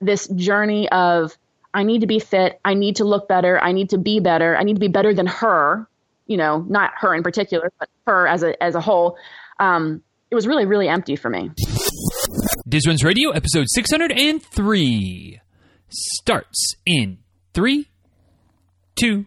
this journey of I need to be fit, I need to look better, I need to be better, I need to be better than her, you know, not her in particular, but her as a as a whole. Um, it was really really empty for me. Diz Runs Radio, episode 603, starts in three, two.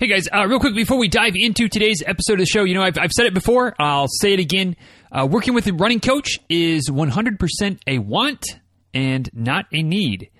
Hey guys, uh, real quick before we dive into today's episode of the show, you know, I've, I've said it before, I'll say it again. Uh, working with a running coach is 100% a want and not a need.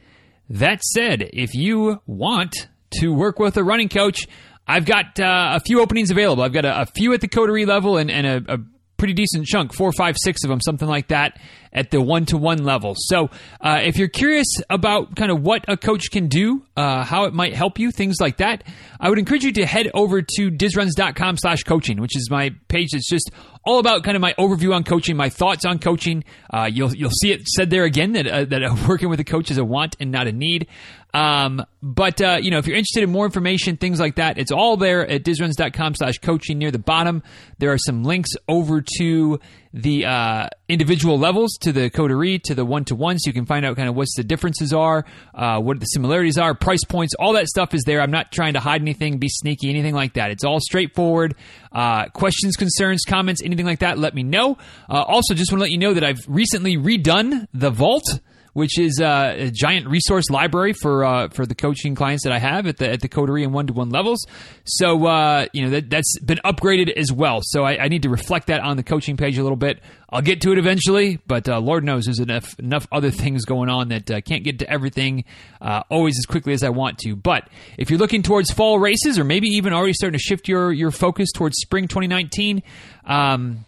That said, if you want to work with a running coach, I've got uh, a few openings available. I've got a, a few at the coterie level and, and a, a pretty decent chunk, four, five, six of them, something like that, at the one to one level. So, uh, if you're curious about kind of what a coach can do, uh, how it might help you, things like that, I would encourage you to head over to dizruns.com slash coaching, which is my page that's just all about kind of my overview on coaching, my thoughts on coaching. Uh, you'll you'll see it said there again that uh, that working with a coach is a want and not a need. Um, but uh, you know, if you're interested in more information, things like that, it's all there at dizruns.com/slash/coaching Near the bottom, there are some links over to the uh, individual levels, to the coterie, to the one to one, so you can find out kind of what the differences are, uh, what the similarities are, price points, all that stuff is there. I'm not trying to hide anything, be sneaky, anything like that. It's all straightforward. Uh, questions, concerns, comments, anything like that, let me know. Uh, also, just want to let you know that I've recently redone the vault which is uh, a giant resource library for uh, for the coaching clients that I have at the at the coterie and one to one levels. So uh, you know that that's been upgraded as well. So I, I, need to reflect that on the coaching page a little bit. I'll get to it eventually, but uh, Lord knows there's enough enough other things going on that uh, can't get to everything uh, always as quickly as I want to. But if you're looking towards fall races, or maybe even already starting to shift your your focus towards spring 2019, um,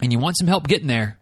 and you want some help getting there,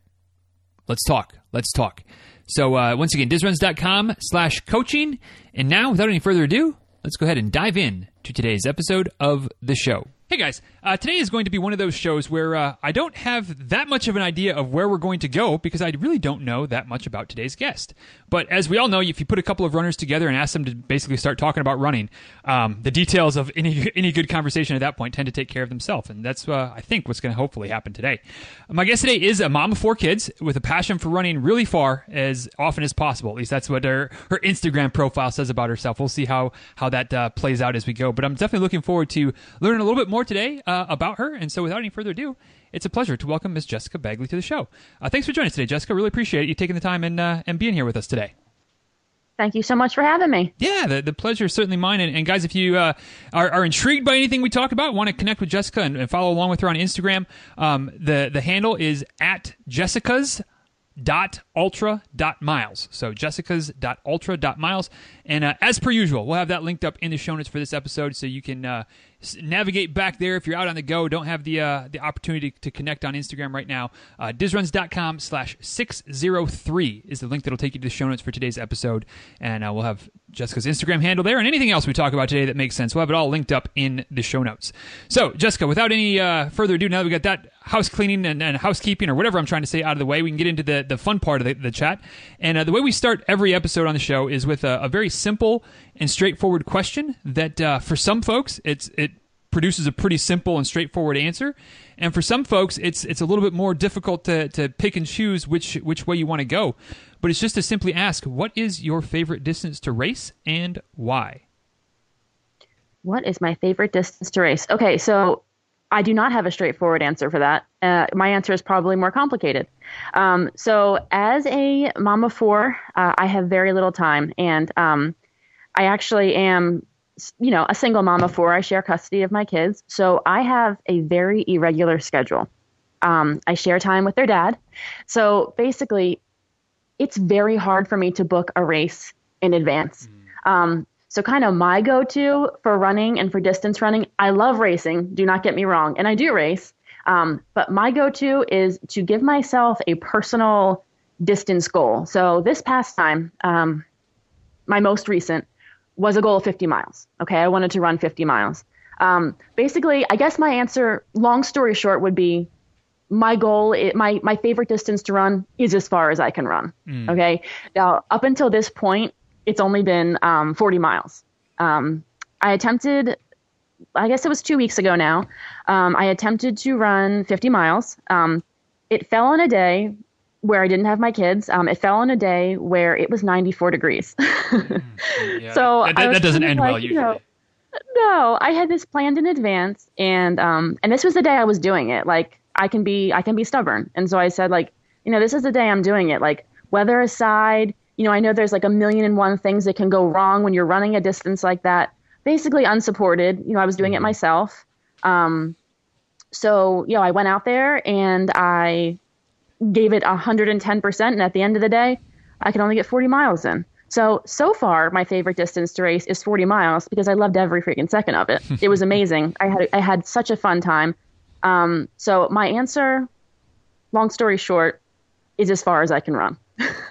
let's talk. Let's talk. So uh, once again, dizruns.com slash coaching. And now, without any further ado, let's go ahead and dive in to today's episode of the show. Hey guys, uh, today is going to be one of those shows where uh, I don't have that much of an idea of where we're going to go because I really don't know that much about today's guest. But as we all know, if you put a couple of runners together and ask them to basically start talking about running, um, the details of any any good conversation at that point tend to take care of themselves, and that's uh, I think what's going to hopefully happen today. My guest today is a mom of four kids with a passion for running really far as often as possible. At least that's what her her Instagram profile says about herself. We'll see how how that uh, plays out as we go. But I'm definitely looking forward to learning a little bit more today uh, about her. And so, without any further ado, it's a pleasure to welcome Miss Jessica Bagley to the show. Uh, thanks for joining us today, Jessica. Really appreciate you taking the time and uh, and being here with us today. Thank you so much for having me. Yeah, the, the pleasure is certainly mine. And, and guys, if you uh, are, are, intrigued by anything we talk about, want to connect with Jessica and, and follow along with her on Instagram, um, the the handle is at Jessica's dot ultra dot miles. So jessica's dot ultra dot miles. And uh, as per usual we'll have that linked up in the show notes for this episode so you can uh, navigate back there if you're out on the go. Don't have the uh, the opportunity to connect on instagram right now. Uh, dizruns.com slash 603 is the link that'll take you to the show notes for today's episode. And uh, we'll have jessica's instagram handle there and anything else we talk about today that makes sense. We'll have it all linked up in the show notes. So jessica without any uh, further ado now that we got that house cleaning and, and, housekeeping or whatever i'm trying to say out of the way we can get into the, the fun part of the, the chat. And uh, the way we start every episode on the show is with a, a very simple and straightforward question that uh, for some folks it's it produces a pretty simple and straightforward answer. And for some folks, it's it's a little bit more difficult to, to pick and choose which which way you want to go. But it's just to simply ask, what is your favorite distance to race and why? What is my favorite distance to race? Okay, so I do not have a straightforward answer for that. Uh, my answer is probably more complicated. Um, so, as a mom of four, uh, I have very little time, and um, I actually am you know, a single mom of four. I share custody of my kids. So I have a very irregular schedule. Um, I share time with their dad. So basically, it's very hard for me to book a race in advance. Mm. Um, so, kind of my go to for running and for distance running, I love racing, do not get me wrong, and I do race. Um, but my go to is to give myself a personal distance goal. So this past time, um, my most recent was a goal of 50 miles. Okay, I wanted to run 50 miles. Um, basically, I guess my answer, long story short, would be my goal, it, my my favorite distance to run is as far as I can run. Mm. Okay, now up until this point, it's only been um, 40 miles. Um, I attempted, I guess it was two weeks ago now. Um, I attempted to run 50 miles. Um, it fell on a day where I didn't have my kids. Um, it fell on a day where it was 94 degrees. mm, yeah, so that, that, that doesn't end like, well usually. You know, no, I had this planned in advance, and um, and this was the day I was doing it. Like I can be, I can be stubborn, and so I said, like, you know, this is the day I'm doing it. Like weather aside, you know, I know there's like a million and one things that can go wrong when you're running a distance like that. Basically unsupported. You know, I was doing it mm-hmm. myself. Um, so you know, I went out there and I gave it 110%, and at the end of the day, I could only get 40 miles in. So, so far, my favorite distance to race is 40 miles because I loved every freaking second of it. it was amazing. I had, I had such a fun time. Um, so, my answer, long story short, is as far as I can run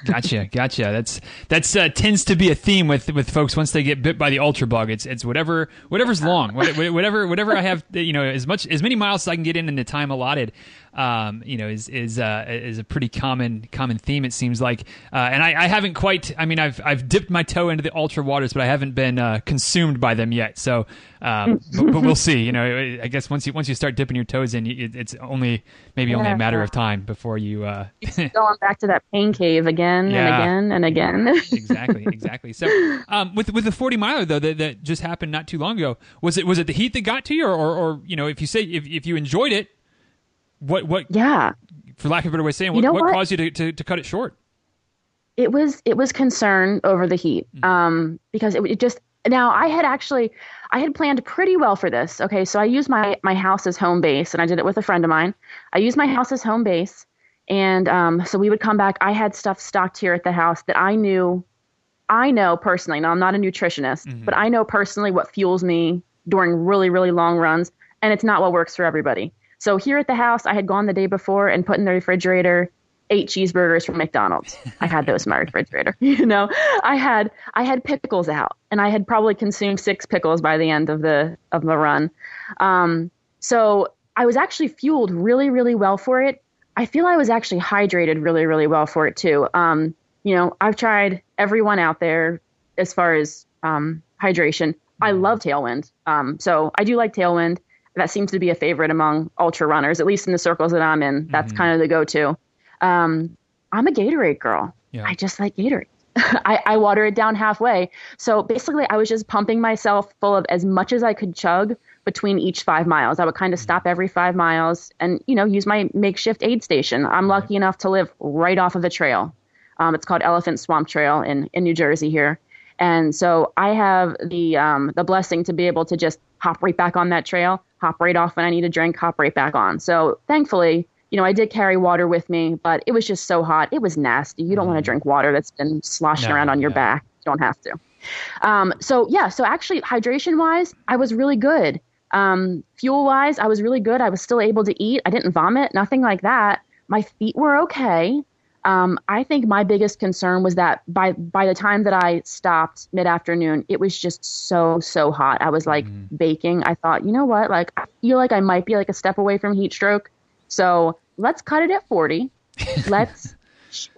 gotcha, gotcha. That's that's uh, tends to be a theme with with folks once they get bit by the ultra bug. It's it's whatever whatever's long, whatever whatever I have. You know, as much as many miles as I can get in in the time allotted. Um, you know, is is uh, is a pretty common common theme. It seems like, uh, and I, I, haven't quite. I mean, I've I've dipped my toe into the ultra waters, but I haven't been uh, consumed by them yet. So, um, but, but, we'll see. You know, I guess once you once you start dipping your toes in, it's only maybe yeah, only a matter of time before you uh, going back to that pain cave again yeah. and again and again. exactly, exactly. So, um, with with the forty miler though that, that just happened not too long ago, was it was it the heat that got to you, or or, or you know, if you say if if you enjoyed it what what? Yeah. For lack of a better way of saying, what, you know what, what? caused you to, to, to cut it short? It was it was concern over the heat, mm-hmm. um, because it, it just now I had actually I had planned pretty well for this. Okay, so I used my my house as home base, and I did it with a friend of mine. I used my house as home base, and um, so we would come back. I had stuff stocked here at the house that I knew, I know personally. Now I'm not a nutritionist, mm-hmm. but I know personally what fuels me during really really long runs, and it's not what works for everybody. So here at the house, I had gone the day before and put in the refrigerator eight cheeseburgers from McDonald's. I had those in my refrigerator. You know, I had I had pickles out, and I had probably consumed six pickles by the end of the of the run. Um, so I was actually fueled really, really well for it. I feel I was actually hydrated really, really well for it too. Um, you know, I've tried everyone out there as far as um, hydration. I mm-hmm. love Tailwind, um, so I do like Tailwind that seems to be a favorite among ultra runners, at least in the circles that I'm in. That's mm-hmm. kind of the go-to. Um, I'm a Gatorade girl. Yeah. I just like Gatorade. I, I water it down halfway. So basically, I was just pumping myself full of as much as I could chug between each five miles. I would kind of stop mm-hmm. every five miles and, you know, use my makeshift aid station. I'm lucky enough to live right off of the trail. Um, it's called Elephant Swamp Trail in, in New Jersey here. And so I have the um, the blessing to be able to just hop right back on that trail, hop right off when I need a drink, hop right back on. So thankfully, you know, I did carry water with me, but it was just so hot. It was nasty. You don't mm. want to drink water that's been sloshing no, around on your no. back. You don't have to. Um, so yeah, so actually hydration wise, I was really good. Um, fuel wise, I was really good. I was still able to eat. I didn't vomit, nothing like that. My feet were okay. Um, I think my biggest concern was that by by the time that I stopped mid afternoon, it was just so so hot. I was like mm. baking. I thought, you know what? Like I feel like I might be like a step away from heat stroke. So let's cut it at forty. let's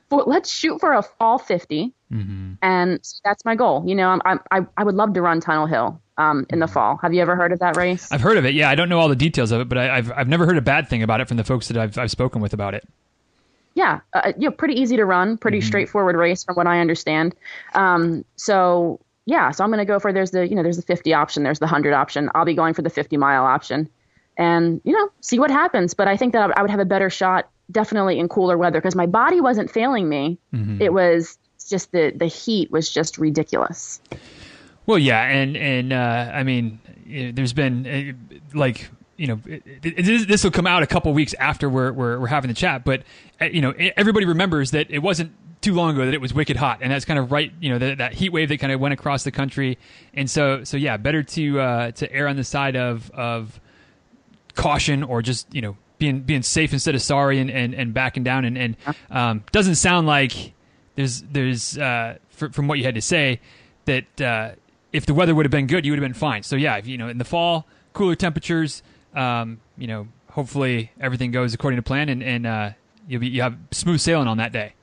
for, let's shoot for a fall 50 mm-hmm. and that's my goal. You know, I'm, I I would love to run Tunnel Hill um, in the mm-hmm. fall. Have you ever heard of that race? I've heard of it. Yeah, I don't know all the details of it, but I, have I've never heard a bad thing about it from the folks that I've I've spoken with about it yeah, uh, you know, pretty easy to run, pretty mm-hmm. straightforward race from what I understand. Um, so yeah, so I'm going to go for there's the you know there's the 50 option, there's the 100 option. I'll be going for the 50 mile option, and you know see what happens. But I think that I would have a better shot definitely in cooler weather because my body wasn't failing me. Mm-hmm. It was just the the heat was just ridiculous. Well, yeah, and and uh, I mean, there's been uh, like you know, this will come out a couple weeks after we're, we're, we're having the chat, but uh, you know, everybody remembers that it wasn't too long ago that it was wicked hot, and that's kind of right, you know, that, that heat wave that kind of went across the country, and so so yeah, better to uh, to err on the side of of caution or just you know being being safe instead of sorry and, and, and backing down and, and um, doesn't sound like there's there's uh, fr- from what you had to say that uh, if the weather would have been good you would have been fine so yeah if, you know in the fall cooler temperatures um, you know hopefully everything goes according to plan and, and uh, you'll be you have smooth sailing on that day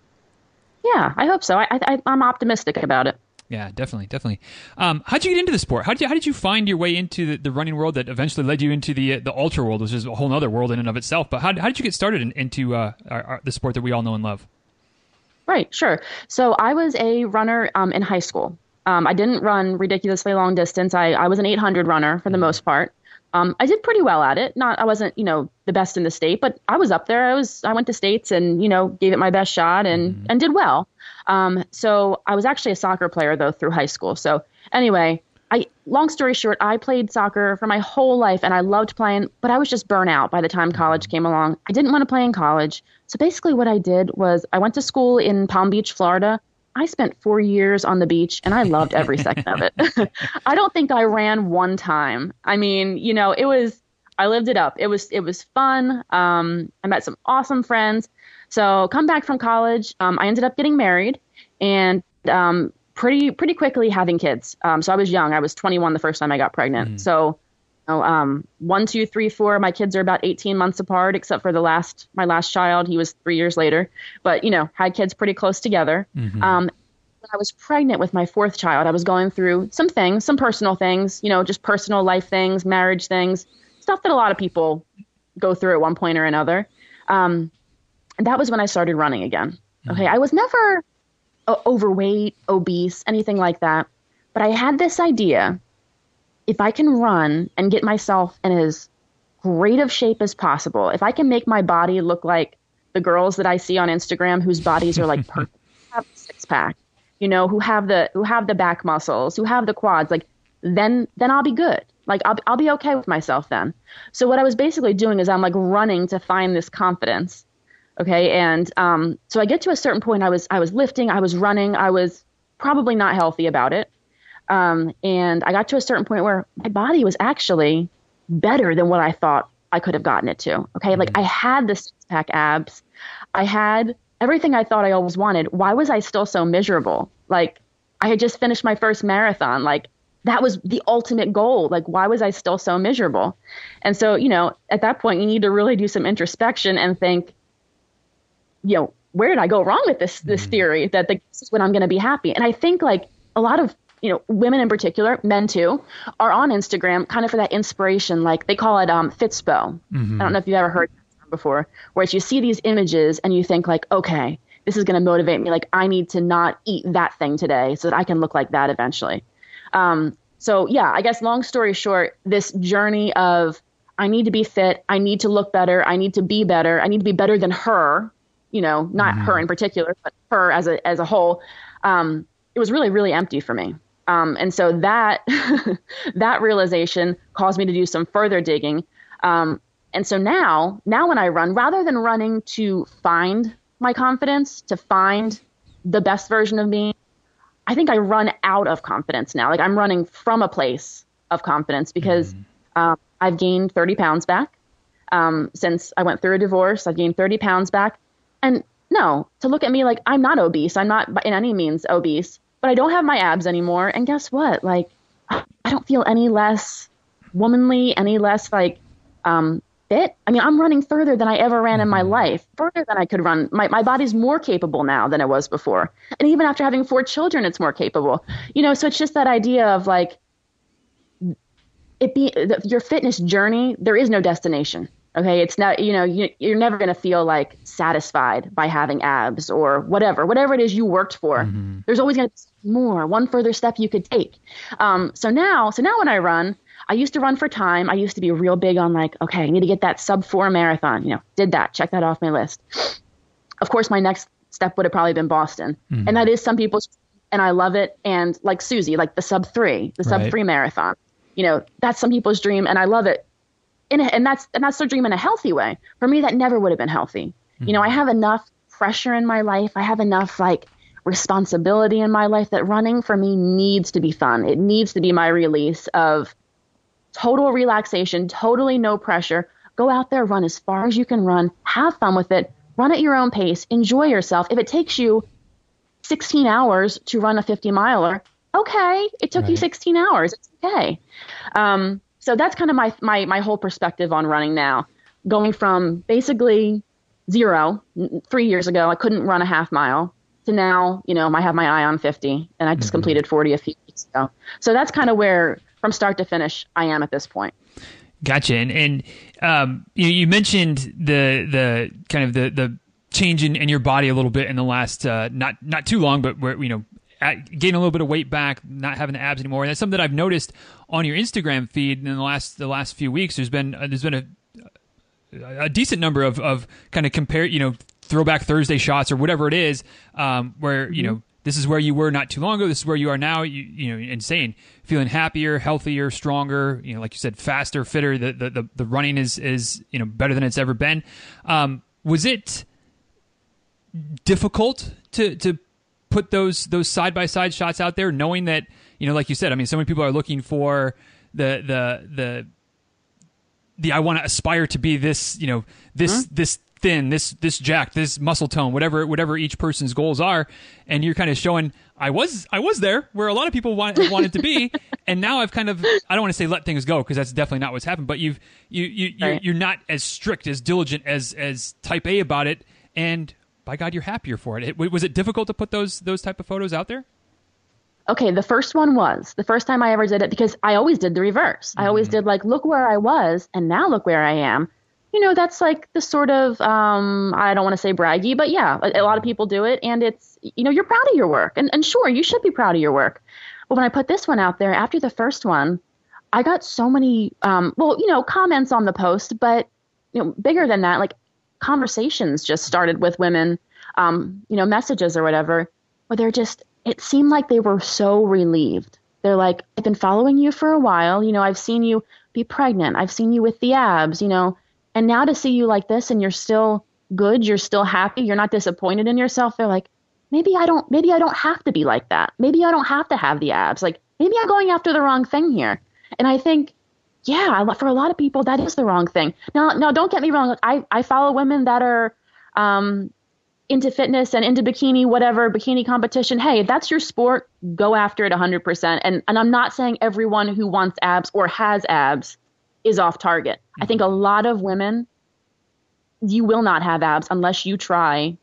yeah I hope so I, I I'm optimistic about it yeah, definitely, definitely. Um, how'd you get into the sport? How did you, how did you find your way into the, the running world that eventually led you into the the ultra world, which is a whole other world in and of itself? But how, how did you get started in, into uh, our, our, the sport that we all know and love? Right, sure. So I was a runner um, in high school. Um, I didn't run ridiculously long distance. I, I was an 800 runner for the mm-hmm. most part. Um, I did pretty well at it. Not I wasn't you know the best in the state, but I was up there. I was I went to states and you know gave it my best shot and mm. and did well. Um, so I was actually a soccer player though through high school. So anyway, I long story short, I played soccer for my whole life and I loved playing, but I was just burnt out by the time college came along. I didn't want to play in college. So basically what I did was I went to school in Palm Beach, Florida. I spent four years on the beach and I loved every second of it. I don't think I ran one time. I mean, you know, it was I lived it up. It was it was fun. Um, I met some awesome friends. So come back from college, um, I ended up getting married and um, pretty pretty quickly having kids. Um, so I was young. I was 21 the first time I got pregnant. Mm. So know, um, one, two, three, four. My kids are about 18 months apart, except for the last my last child. He was three years later. But you know, had kids pretty close together. Mm-hmm. Um, when I was pregnant with my fourth child, I was going through some things, some personal things, you know, just personal life things, marriage things, stuff that a lot of people go through at one point or another. Um, and that was when I started running again. Okay, mm-hmm. I was never overweight, obese, anything like that, but I had this idea: if I can run and get myself in as great of shape as possible, if I can make my body look like the girls that I see on Instagram whose bodies are like perfect, have six pack, you know, who have the who have the back muscles, who have the quads, like then then I'll be good. Like I'll I'll be okay with myself then. So what I was basically doing is I'm like running to find this confidence. Okay, and um, so I get to a certain point. I was I was lifting, I was running, I was probably not healthy about it, um, and I got to a certain point where my body was actually better than what I thought I could have gotten it to. Okay, mm-hmm. like I had the six pack abs, I had everything I thought I always wanted. Why was I still so miserable? Like I had just finished my first marathon. Like that was the ultimate goal. Like why was I still so miserable? And so, you know, at that point you need to really do some introspection and think, you know, where did I go wrong with this this mm theory that the, this is when I'm going to be happy? And I think like a lot of you know, women in particular, men too, are on Instagram kind of for that inspiration. Like they call it um, Fitspo. Mm-hmm. I don't know if you've ever heard before, where you see these images and you think like, okay, this is going to motivate me. Like I need to not eat that thing today so that I can look like that eventually. Um, so yeah, I guess long story short, this journey of I need to be fit, I need to look better, I need to be better, I need to be better than her. You know, not mm-hmm. her in particular, but her as a as a whole. Um, it was really really empty for me. Um, and so that that realization caused me to do some further digging. Um, and so now, now when I run, rather than running to find my confidence, to find the best version of me, I think I run out of confidence now. Like I'm running from a place of confidence because mm. um, I've gained 30 pounds back um, since I went through a divorce. I've gained 30 pounds back. And no, to look at me like I'm not obese. I'm not in any means obese, but I don't have my abs anymore. And guess what? Like I don't feel any less womanly, any less like um, fit. I mean, I'm running further than I ever ran in my mm-hmm. life, further than I could run. My, my body's more capable now than it was before. And even after having four children, it's more capable. You know, so it's just that idea of like, it be your fitness journey, there is no destination. Okay. It's not, you know, you, you're never going to feel like satisfied by having abs or whatever, whatever it is you worked for. Mm-hmm. There's always going to be more, one further step you could take. Um, so now, so now when I run, I used to run for time. I used to be real big on like, okay, I need to get that sub four marathon. You know, did that, check that off my list. Of course, my next step would have probably been Boston, mm-hmm. and that is some people's, and I love it. And like Susie, like the sub three, the sub right. three marathon. You know, that's some people's dream, and I love it. And and that's and that's their dream in a healthy way. For me, that never would have been healthy. Mm-hmm. You know, I mm-hmm. have enough pressure in my life. I have enough like responsibility in my life that running for me needs to be fun. It needs to be my release of total relaxation, totally no pressure, go out there, run as far as you can run, have fun with it, run at your own pace, enjoy yourself. If it takes you 16 hours to run a 50 miler, okay, it took right. you 16 hours. It's okay. Um, so that's kind of my, my, my whole perspective on running now. Going from basically zero three years ago, I couldn't run a half mile to now, you know, I have my eye on 50 and I just mm-hmm. completed 40 a few weeks ago. So that's kind of where from start to finish I am at this point. Gotcha. And, and um, you, you, mentioned the, the kind of the, the change in, in your body a little bit in the last, uh, not, not too long, but where, you know, gaining a little bit of weight back, not having the abs anymore. And that's something that I've noticed on your Instagram feed in the last, the last few weeks. There's been, uh, there's been a, a decent number of, of kind of compare, you know, throwback Thursday shots or whatever it is, um, where, mm-hmm. you know, this is where you were not too long ago. This is where you are now. You, you know, insane, feeling happier, healthier, stronger. You know, like you said, faster, fitter. The the the, the running is is you know better than it's ever been. Um, was it difficult to to put those those side by side shots out there, knowing that you know, like you said, I mean, so many people are looking for the the the the I want to aspire to be this, you know, this this thin, this this jack, this muscle tone, whatever whatever each person's goals are, and you're kind of showing I was I was there where a lot of people want, wanted to be, and now I've kind of I don't want to say let things go because that's definitely not what's happened, but you've you you you're, you're not as strict as diligent as as Type A about it, and by God, you're happier for it. it. Was it difficult to put those those type of photos out there? Okay, the first one was the first time I ever did it because I always did the reverse. Mm-hmm. I always mm-hmm. did like look where I was and now look where I am you know, that's like the sort of, um, I don't want to say braggy, but yeah, a, a, lot of people do it. And it's, you know, you're proud of your work. And, and sure, you should be proud of your work. But when I put this one out there after the first one, I got so many, um, well, you know, comments on the post, but, you know, bigger than that, like conversations just started with women, um, you know, messages or whatever, where they're just, it seemed like they were so relieved. They're like, I've been following you for a while. You know, I've seen you be pregnant. I've seen you with the abs, you know, and now to see you like this and you're still good, you're still happy, you're not disappointed in yourself, they're like, maybe I don't maybe I don't have to be like that. Maybe I don't have to have the abs. Like maybe I'm going after the wrong thing here. And I think yeah, for a lot of people that is the wrong thing. Now now don't get me wrong, I I follow women that are um into fitness and into bikini, whatever, bikini competition. Hey, if that's your sport, go after it 100%. And and I'm not saying everyone who wants abs or has abs is off target. Mm-hmm. I think a lot of women, you will not have abs unless you try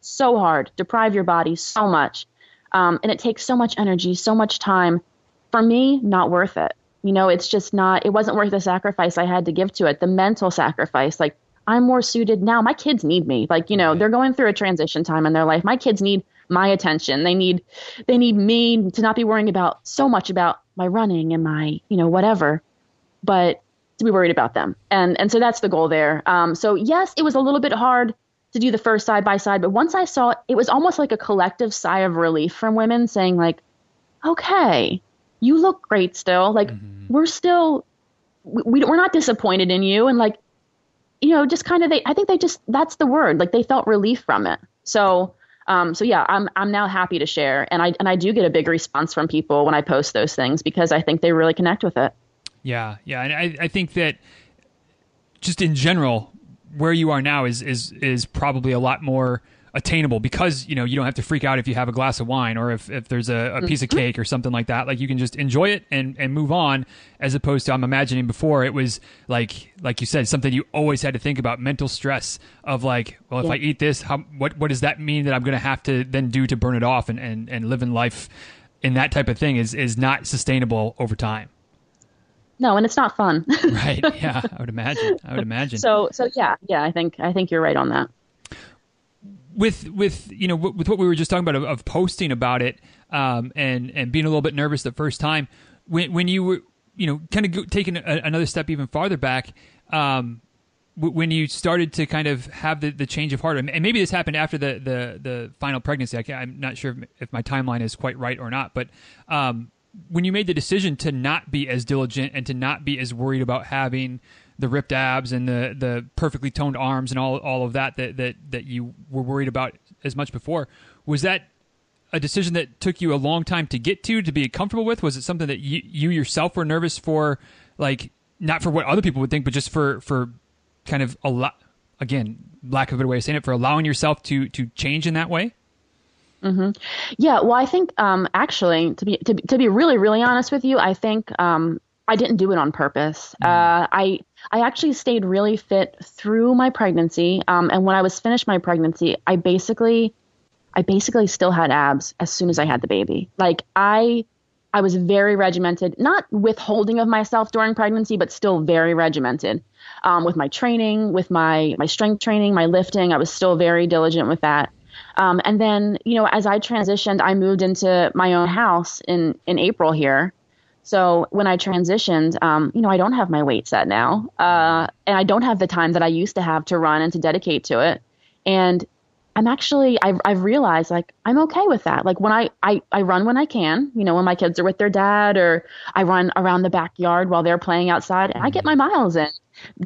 so hard, deprive your body so much. Um, and it takes so much energy, so much time. For me, not worth it. You know, it's just not, it wasn't worth the sacrifice I had to give to it, the mental sacrifice. Like, I'm more suited now. My kids need me. Like, you know, they're going through a transition time in their life. My kids need my attention. They need, they need me to not be worrying about so much about my running and my, you know, whatever. But to be worried about them. And and so that's the goal there. Um, so yes, it was a little bit hard to do the first side by side, but once I saw it, it was almost like a collective sigh of relief from women saying like, okay, you look great still. Like mm-hmm. we're still we, we're not disappointed in you. And like you know just kind of they i think they just that's the word. Like they felt relief from it. So um, so yeah i'm i'm now happy to share. And i and i do get a big response from people when i post those things because i think they really connect with it. Yeah, yeah, and I, I think that just in general, where you are now is is is probably a lot more attainable because you know you don't have to freak out if you have a glass of wine or if, if there's a, a piece of mm-hmm. cake or something like that like you can just enjoy it and and move on as opposed to i'm imagining before it was like like you said something you always had to think about mental stress of like well if yeah. i eat this how what what does that mean that i'm going to have to then do to burn it off and and, and live in life and that type of thing is is not sustainable over time no, and it's not fun. right. Yeah, I would imagine. I would imagine. So so yeah, yeah, I think I think you're right on that. With with you know with what we were just talking about of, of posting about it um, and and being a little bit nervous the first time when when you were you know kind of taking a, another step even farther back um, w- when you started to kind of have the, the change of heart and maybe this happened after the the, the final pregnancy I am not sure if my timeline is quite right or not but um, when you made the decision to not be as diligent and to not be as worried about having the ripped abs and the the perfectly toned arms and all all of that that that that you were worried about as much before was that a decision that took you a long time to get to to be comfortable with was it something that you, you yourself were nervous for like not for what other people would think but just for for kind of a lot again, lack of a better way of saying it, for allowing yourself to to change in that way? Mm-hmm. Yeah, well, I think um, actually, to be to, to be really really honest with you, I think um, I didn't do it on purpose. Mm. Uh, I I actually stayed really fit through my pregnancy, um, and when I was finished my pregnancy, I basically I basically still had abs as soon as I had the baby. Like I I was very regimented, not withholding of myself during pregnancy, but still very regimented um, with my training, with my my strength training, my lifting. I was still very diligent with that. Um, and then, you know, as I transitioned, I moved into my own house in in April here. So when I transitioned, um, you know, I don't have my weight set now, uh, and I don't have the time that I used to have to run and to dedicate to it. And I'm actually I've I've realized like I'm okay with that. Like when I, I I run when I can, you know, when my kids are with their dad or I run around the backyard while they're playing outside and I get my miles in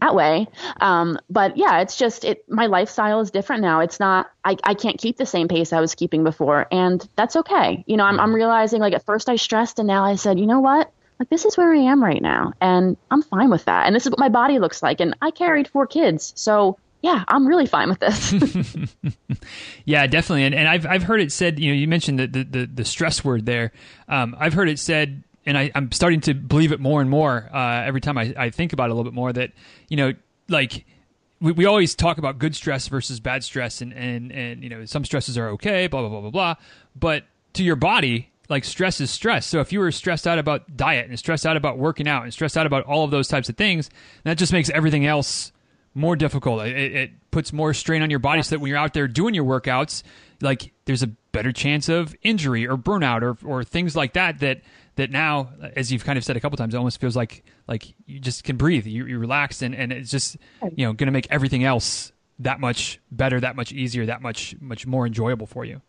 that way. Um, but yeah, it's just it my lifestyle is different now. It's not I, I can't keep the same pace I was keeping before and that's okay. You know, I'm I'm realizing like at first I stressed and now I said, you know what? Like this is where I am right now and I'm fine with that. And this is what my body looks like. And I carried four kids. So yeah, I'm really fine with this. yeah, definitely. And, and I've, I've heard it said, you know, you mentioned the, the, the, the stress word there. Um, I've heard it said, and I, am starting to believe it more and more uh, every time I, I think about it a little bit more that, you know, like we, we always talk about good stress versus bad stress and, and, and, you know, some stresses are okay, blah, blah, blah, blah, blah. But to your body, like stress is stress. So if you were stressed out about diet and stressed out about working out and stressed out about all of those types of things, that just makes everything else more difficult. It, it, puts more strain on your body so that when you're out there doing your workouts, like there's a better chance of injury or burnout or, or things like that that that now as you've kind of said a couple times it almost feels like like you just can breathe you, you relax and, and it's just you know going to make everything else that much better that much easier that much much more enjoyable for you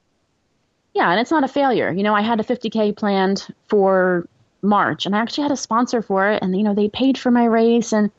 yeah and it's not a failure you know i had a 50k planned for march and i actually had a sponsor for it and you know they paid for my race and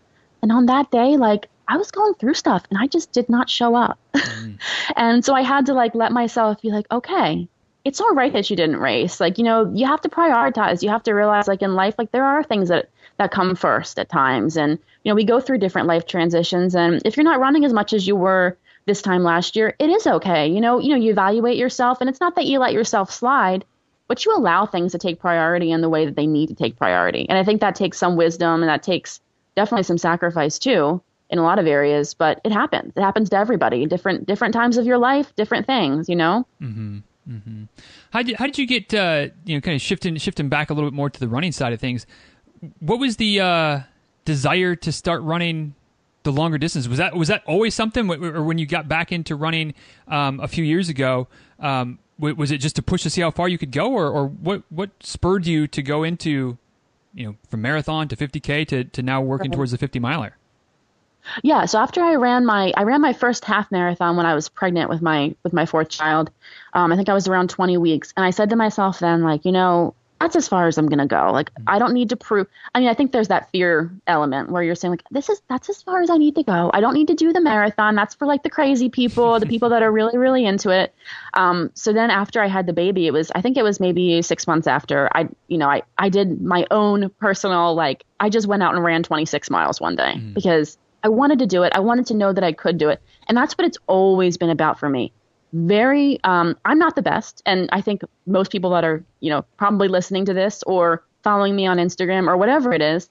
and on that day like I was going through stuff and I just did not show up. Mm. and so I had to like let myself be like, okay, it's all right that you didn't race. Like, you know, you have to prioritize. You have to realize like in life, like there are things that that come first at times. And, you know, we go through different life transitions. And if you're not running as much as you were this time last year, it is okay. You know, you know, you evaluate yourself and it's not that you let yourself slide, but you allow things to take priority in the way that they need to take priority. And I think that takes some wisdom and that takes definitely some sacrifice too in a lot of areas, but it happens. It happens to everybody. Different different times of your life, different things. You know. Mm-hmm. Mm-hmm. How did how did you get uh, you know kind of shifting shifting back a little bit more to the running side of things? What was the uh, desire to start running the longer distance? Was that was that always something, or when you got back into running um, a few years ago? Um, was it just to push to see how far you could go, or, or what what spurred you to go into you know from marathon to 50k to, to now working towards the 50 miler? Yeah, so after I ran my I ran my first half marathon when I was pregnant with my with my fourth child. Um, I think I was around 20 weeks, and I said to myself then, like, you know, that's as far as I'm gonna go. Like, I don't need to prove. I mean, I think there's that fear element where you're saying like, this is that's as far as I need to go. I don't need to do the marathon. That's for like the crazy people, the people that are really really into it. Um, so then after I had the baby, it was I think it was maybe six months after I you know I I did my own personal like I just went out and ran 26 miles one day mm. because I wanted to do it. I wanted to know that I could do it. And that's what it's always been about for me. Very, um, I'm not the best. And I think most people that are, you know, probably listening to this or following me on Instagram or whatever it is,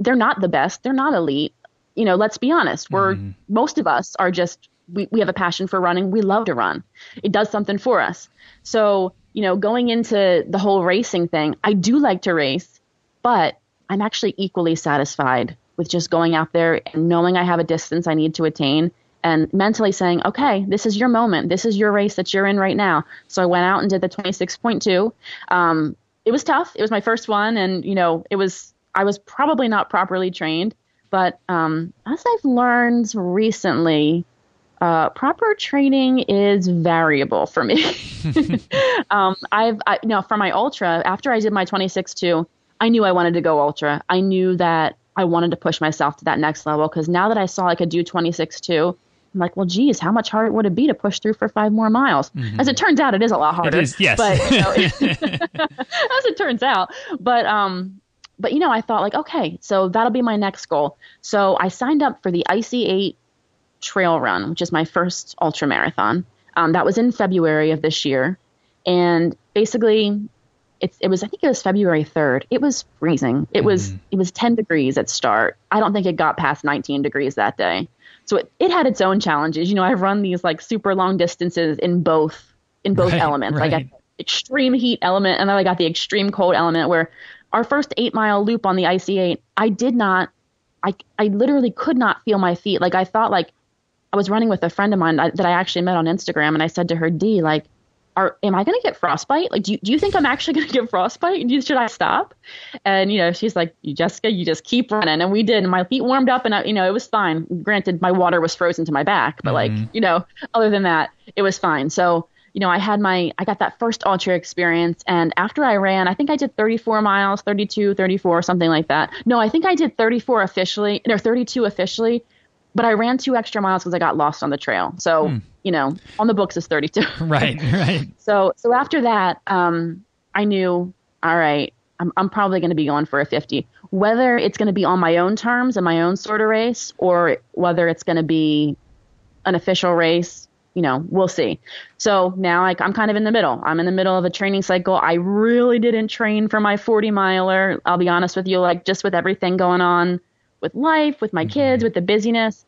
they're not the best. They're not elite. You know, let's be honest. We're, mm-hmm. most of us are just, we, we have a passion for running. We love to run. It does something for us. So, you know, going into the whole racing thing, I do like to race, but I'm actually equally satisfied with just going out there and knowing I have a distance I need to attain and mentally saying, okay, this is your moment. This is your race that you're in right now. So I went out and did the 26.2. Um, it was tough. It was my first one. And, you know, it was, I was probably not properly trained. But um, as I've learned recently, uh, proper training is variable for me. um, I've, I, you know, for my ultra, after I did my 26.2, I knew I wanted to go ultra. I knew that I wanted to push myself to that next level because now that I saw I could do 26 too, I'm like, well, geez, how much harder would it be to push through for five more miles? Mm-hmm. As it turns out, it is a lot harder. It is, yes. But you know, as it turns out, but um, but you know, I thought like, okay, so that'll be my next goal. So I signed up for the Icy Eight Trail Run, which is my first ultra marathon. Um, that was in February of this year, and basically, it's it was I think it was February third. It was freezing. It mm. was it was ten degrees at start. I don't think it got past nineteen degrees that day. So it, it had its own challenges. You know, I've run these like super long distances in both in both right, elements. Right. I got extreme heat element and then I got the extreme cold element where our first eight mile loop on the icy eight, I did not I I literally could not feel my feet. Like I thought like I was running with a friend of mine that I actually met on Instagram and I said to her, D, like are am I gonna get frostbite? Like, do you, do you think I'm actually gonna get frostbite? Should I stop? And you know, she's like, Jessica, you just keep running. And we did. And my feet warmed up, and I, you know, it was fine. Granted, my water was frozen to my back, but mm-hmm. like, you know, other than that, it was fine. So you know, I had my, I got that first ultra experience. And after I ran, I think I did 34 miles, 32, 34, something like that. No, I think I did 34 officially, or 32 officially, but I ran two extra miles because I got lost on the trail. So, hmm. You know, on the books is 32. right, right. So, so after that, um, I knew, all right, I'm, I'm probably going to be going for a 50. Whether it's going to be on my own terms and my own sort of race, or whether it's going to be an official race, you know, we'll see. So now I, I'm kind of in the middle. I'm in the middle of a training cycle. I really didn't train for my 40 miler. I'll be honest with you, like just with everything going on with life, with my mm-hmm. kids, with the busyness.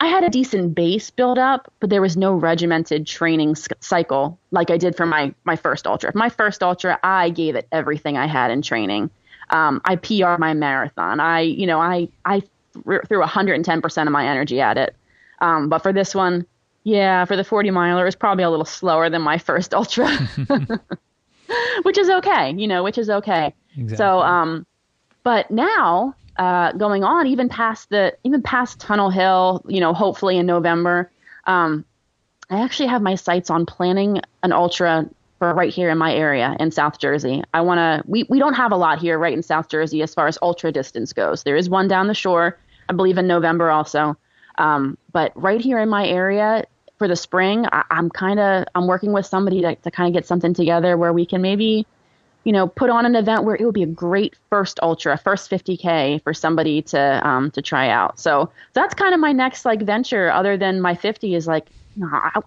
I had a decent base build up, but there was no regimented training cycle like I did for my my first ultra. My first ultra, I gave it everything I had in training. Um, I PR my marathon. I, you know, I I threw 110% of my energy at it. Um, but for this one, yeah, for the 40 miler, it was probably a little slower than my first ultra, which is okay, you know, which is okay. Exactly. So, um, but now uh, going on even past the even past Tunnel Hill, you know, hopefully in November. Um, I actually have my sights on planning an ultra for right here in my area in South Jersey. I want to. We we don't have a lot here right in South Jersey as far as ultra distance goes. There is one down the shore, I believe in November also. Um, but right here in my area for the spring, I, am kind of I'm working with somebody to, to kind of get something together where we can maybe you know, put on an event where it would be a great first ultra, first 50k for somebody to um, to try out. So that's kind of my next like venture, other than my 50, is like,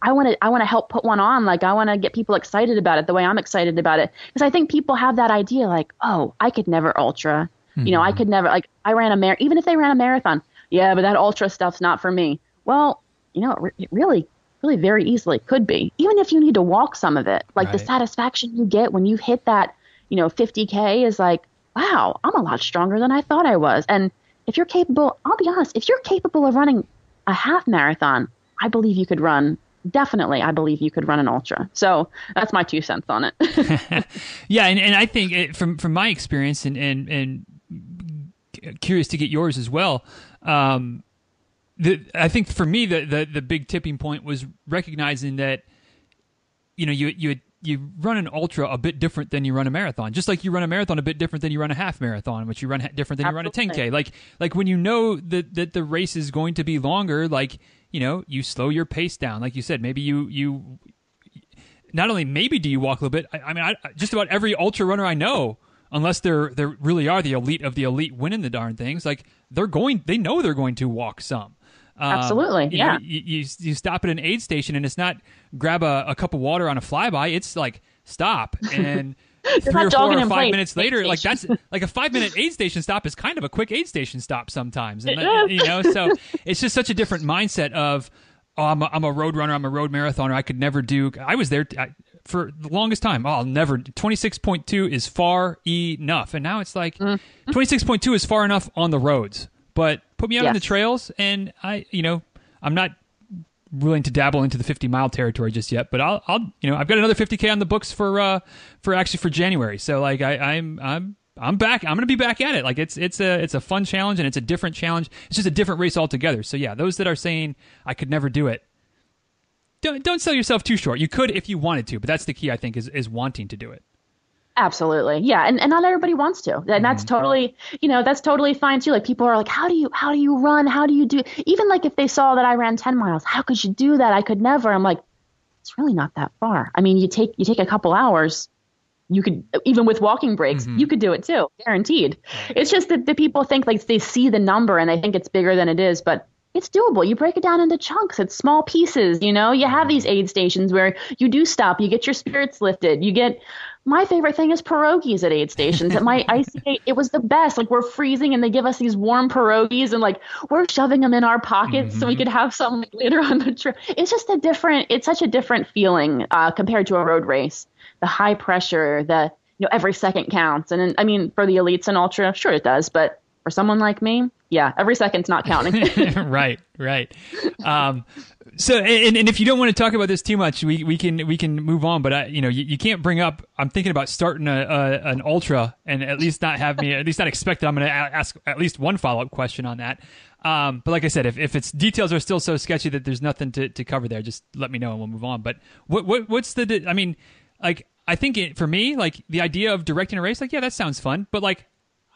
I want to I want to help put one on. Like I want to get people excited about it the way I'm excited about it, because I think people have that idea like, oh, I could never ultra, mm-hmm. you know, I mm-hmm. could never like I ran a mar even if they ran a marathon, yeah, but that ultra stuff's not for me. Well, you know, it really really very easily could be even if you need to walk some of it like right. the satisfaction you get when you hit that you know, 50K is like, wow, I'm a lot stronger than I thought I was. And if you're capable, I'll be honest, if you're capable of running a half marathon, I believe you could run. Definitely, I believe you could run an ultra. So that's my two cents on it. yeah, and, and I think it, from from my experience, and and and curious to get yours as well. Um, the, I think for me, the, the the big tipping point was recognizing that you know you you had you run an ultra a bit different than you run a marathon. Just like you run a marathon a bit different than you run a half marathon, which you run different than Absolutely. you run a 10k. Like like when you know that that the race is going to be longer, like you know you slow your pace down. Like you said, maybe you you not only maybe do you walk a little bit. I, I mean, I, just about every ultra runner I know, unless they're they really are the elite of the elite winning the darn things, like they're going, they know they're going to walk some. Um, Absolutely, yeah. You, you, you stop at an aid station and it's not grab a, a cup of water on a flyby. It's like stop and. three or four or five minutes later, like that's like a five minute aid station stop is kind of a quick aid station stop sometimes, and that, you know, so it's just such a different mindset of oh, I'm a, I'm a road runner, I'm a road marathoner. I could never do. I was there I, for the longest time. Oh, I'll never. Twenty six point two is far enough, and now it's like mm-hmm. six point two is far enough on the roads, but put me out yes. on the trails, and I, you know, I'm not willing to dabble into the 50 mile territory just yet, but I'll, I'll, you know, I've got another 50k on the books for, uh, for actually for January. So like I, I'm, I'm, I'm back. I'm going to be back at it. Like it's, it's a, it's a fun challenge and it's a different challenge. It's just a different race altogether. So yeah, those that are saying I could never do it, don't, don't sell yourself too short. You could if you wanted to, but that's the key, I think, is, is wanting to do it. Absolutely. Yeah. And, and not everybody wants to. And mm-hmm. that's totally, you know, that's totally fine too. Like people are like, how do you, how do you run? How do you do, even like if they saw that I ran 10 miles, how could you do that? I could never. I'm like, it's really not that far. I mean, you take, you take a couple hours, you could even with walking breaks, mm-hmm. you could do it too, guaranteed. It's just that the people think like they see the number and they think it's bigger than it is, but it's doable. You break it down into chunks. It's small pieces. You know, you have these aid stations where you do stop. You get your spirits lifted. You get. My favorite thing is pierogies at aid stations. At my icy, it was the best. Like we're freezing and they give us these warm pierogies and like we're shoving them in our pockets mm-hmm. so we mm-hmm. could have some like, later on the trip. It's just a different. It's such a different feeling uh, compared to a road race. The high pressure, the you know every second counts, and, and I mean for the elites and ultra, sure it does, but for someone like me, yeah, every second's not counting. right, right. Um, so, and, and if you don't want to talk about this too much, we, we can we can move on. But I, you know, you, you can't bring up. I'm thinking about starting a, a, an ultra, and at least not have me at least not expect that I'm going to ask at least one follow up question on that. Um, but like I said, if, if its details are still so sketchy that there's nothing to, to cover there, just let me know and we'll move on. But what what what's the? I mean, like I think it, for me, like the idea of directing a race, like yeah, that sounds fun. But like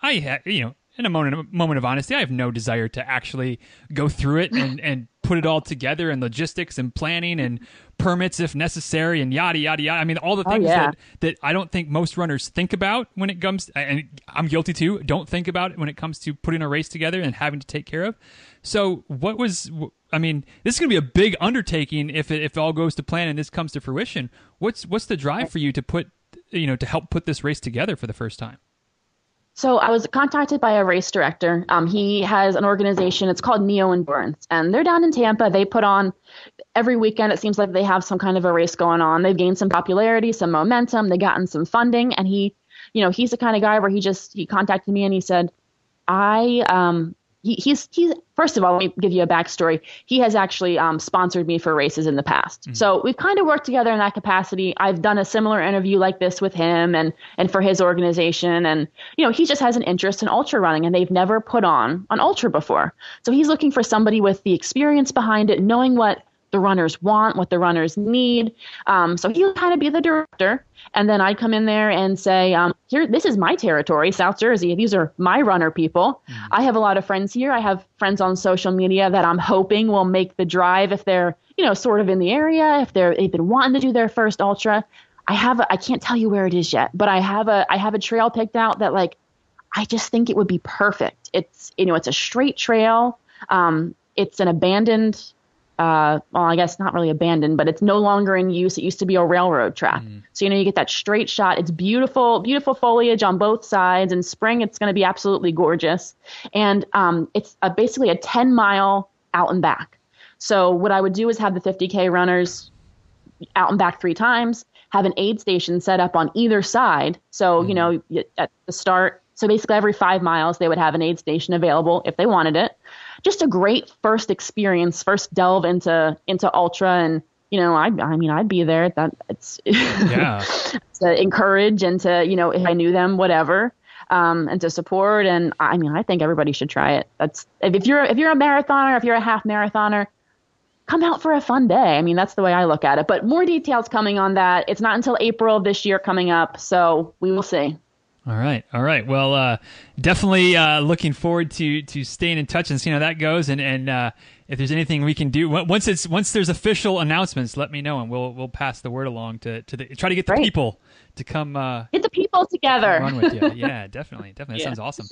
I, ha- you know, in a moment, moment of honesty, I have no desire to actually go through it and, and put it all together and logistics and planning and permits if necessary and yada yada yada. I mean, all the oh, things oh, yeah. that, that I don't think most runners think about when it comes, and I'm guilty too. Don't think about it when it comes to putting a race together and having to take care of. So, what was? I mean, this is going to be a big undertaking if it, if it all goes to plan and this comes to fruition. What's what's the drive for you to put, you know, to help put this race together for the first time? So I was contacted by a race director. Um, he has an organization. It's called Neo Endurance, and they're down in Tampa. They put on every weekend. It seems like they have some kind of a race going on. They've gained some popularity, some momentum. They've gotten some funding, and he, you know, he's the kind of guy where he just he contacted me and he said, I um, he, he's he's first of all, let me give you a backstory. He has actually um, sponsored me for races in the past, mm-hmm. so we've kind of worked together in that capacity. I've done a similar interview like this with him and and for his organization, and you know he just has an interest in ultra running, and they've never put on an ultra before, so he's looking for somebody with the experience behind it, knowing what the runners want, what the runners need. Um, so he'll kind of be the director. And then I'd come in there and say, um, here, this is my territory, South Jersey. These are my runner people. Mm-hmm. I have a lot of friends here. I have friends on social media that I'm hoping will make the drive if they're, you know, sort of in the area, if they're, they've been wanting to do their first ultra. I have, a, I can't tell you where it is yet, but I have a, I have a trail picked out that like, I just think it would be perfect. It's, you know, it's a straight trail. Um, it's an abandoned uh, well, I guess not really abandoned, but it's no longer in use. It used to be a railroad track. Mm. So, you know, you get that straight shot. It's beautiful, beautiful foliage on both sides. In spring, it's going to be absolutely gorgeous. And um, it's a, basically a 10 mile out and back. So, what I would do is have the 50K runners out and back three times, have an aid station set up on either side. So, mm. you know, at the start, so basically every five miles, they would have an aid station available if they wanted it just a great first experience, first delve into into ultra and you know, I I mean I'd be there. That it's yeah. to encourage and to, you know, if I knew them, whatever. Um, and to support and I mean I think everybody should try it. That's if you're if you're a marathoner, if you're a half marathoner, come out for a fun day. I mean, that's the way I look at it. But more details coming on that. It's not until April of this year coming up, so we will see. All right, all right. Well, uh, definitely uh, looking forward to to staying in touch and seeing how that goes. And and uh, if there's anything we can do once it's once there's official announcements, let me know and we'll we'll pass the word along to to the try to get the Great. people to come uh, get the people together. Run with you. Yeah, definitely, definitely. yeah. Sounds awesome.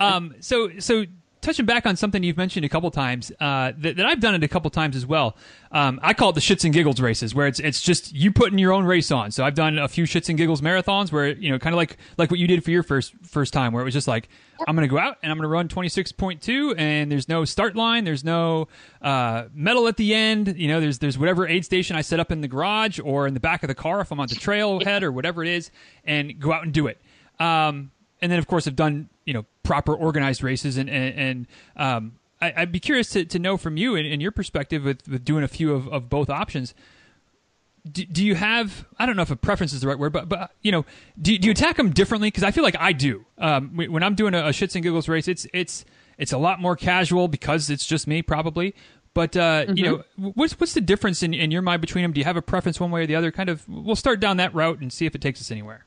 Um, so so touching back on something you've mentioned a couple times uh, that, that, I've done it a couple times as well. Um, I call it the shits and giggles races, where it's it's just you putting your own race on. So I've done a few shits and giggles marathons where you know kind of like like what you did for your first first time, where it was just like I'm going to go out and I'm going to run 26.2, and there's no start line, there's no uh, medal at the end. You know, there's there's whatever aid station I set up in the garage or in the back of the car if I'm on the trailhead or whatever it is, and go out and do it. Um, and then of course I've done you know proper organized races and and, and um, I, would be curious to, to know from you and, your perspective with, with doing a few of, of both options. Do, do, you have I don't know if a preference is the right word, but but you know do, do you attack them differently? Because I feel like I do. Um, when I'm doing a, a shits and giggles race, it's it's it's a lot more casual because it's just me probably. But uh, mm-hmm. you know, what's what's the difference in, in your mind between them? Do you have a preference one way or the other? Kind of, we'll start down that route and see if it takes us anywhere.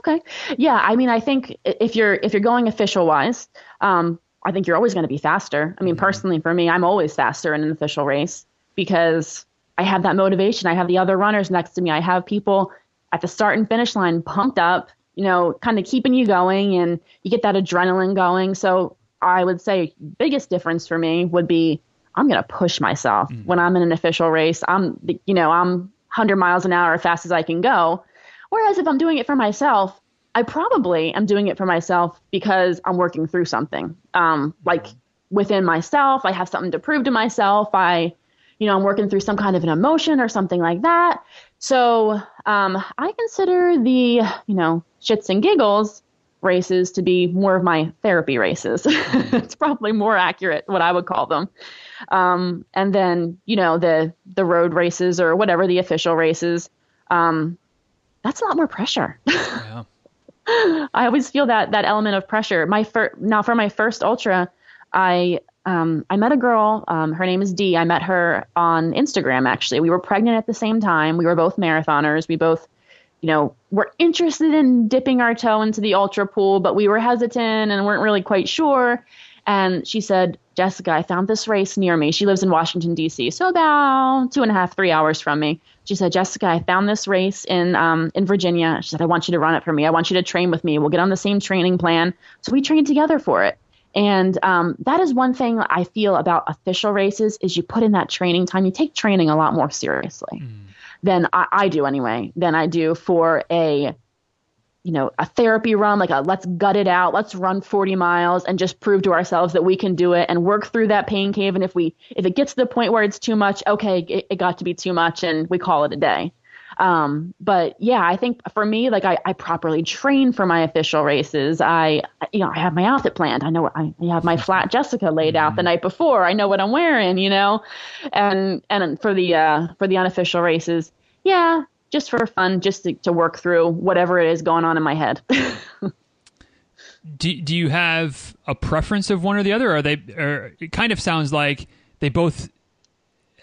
Okay. Yeah, I mean, I think if you're if you're going official wise, um, I think you're always going to be faster. I mean, mm-hmm. personally, for me, I'm always faster in an official race because I have that motivation. I have the other runners next to me. I have people at the start and finish line pumped up, you know, kind of keeping you going and you get that adrenaline going. So I would say biggest difference for me would be I'm going to push myself mm-hmm. when I'm in an official race. I'm, you know, I'm 100 miles an hour as fast as I can go. Whereas if I'm doing it for myself, I probably am doing it for myself because I'm working through something. Um, like within myself, I have something to prove to myself. I, you know, I'm working through some kind of an emotion or something like that. So um, I consider the, you know, shits and giggles races to be more of my therapy races. it's probably more accurate what I would call them. Um, and then you know the the road races or whatever the official races. Um, that's a lot more pressure. Yeah. I always feel that that element of pressure. My fir- now for my first ultra, I um, I met a girl. Um, her name is Dee. I met her on Instagram. Actually, we were pregnant at the same time. We were both marathoners. We both you know, were interested in dipping our toe into the ultra pool, but we were hesitant and weren't really quite sure. And she said, Jessica, I found this race near me. She lives in Washington, D.C., so about two and a half, three hours from me. She said, Jessica, I found this race in um, in Virginia. She said, I want you to run it for me. I want you to train with me. We'll get on the same training plan. So we trained together for it. And um, that is one thing I feel about official races is you put in that training time. You take training a lot more seriously. Mm than I, I do anyway, than I do for a you know, a therapy run, like a let's gut it out, let's run 40 miles and just prove to ourselves that we can do it and work through that pain cave. And if we, if it gets to the point where it's too much, okay, it, it got to be too much and we call it a day. Um, but yeah, I think for me, like I, I properly train for my official races. I, you know, I have my outfit planned. I know I, I have my flat Jessica laid out the mm-hmm. night before. I know what I'm wearing, you know, and, and for the, uh, for the unofficial races, yeah, just for fun, just to, to work through whatever it is going on in my head. do, do you have a preference of one or the other? Or are they, or it kind of sounds like they both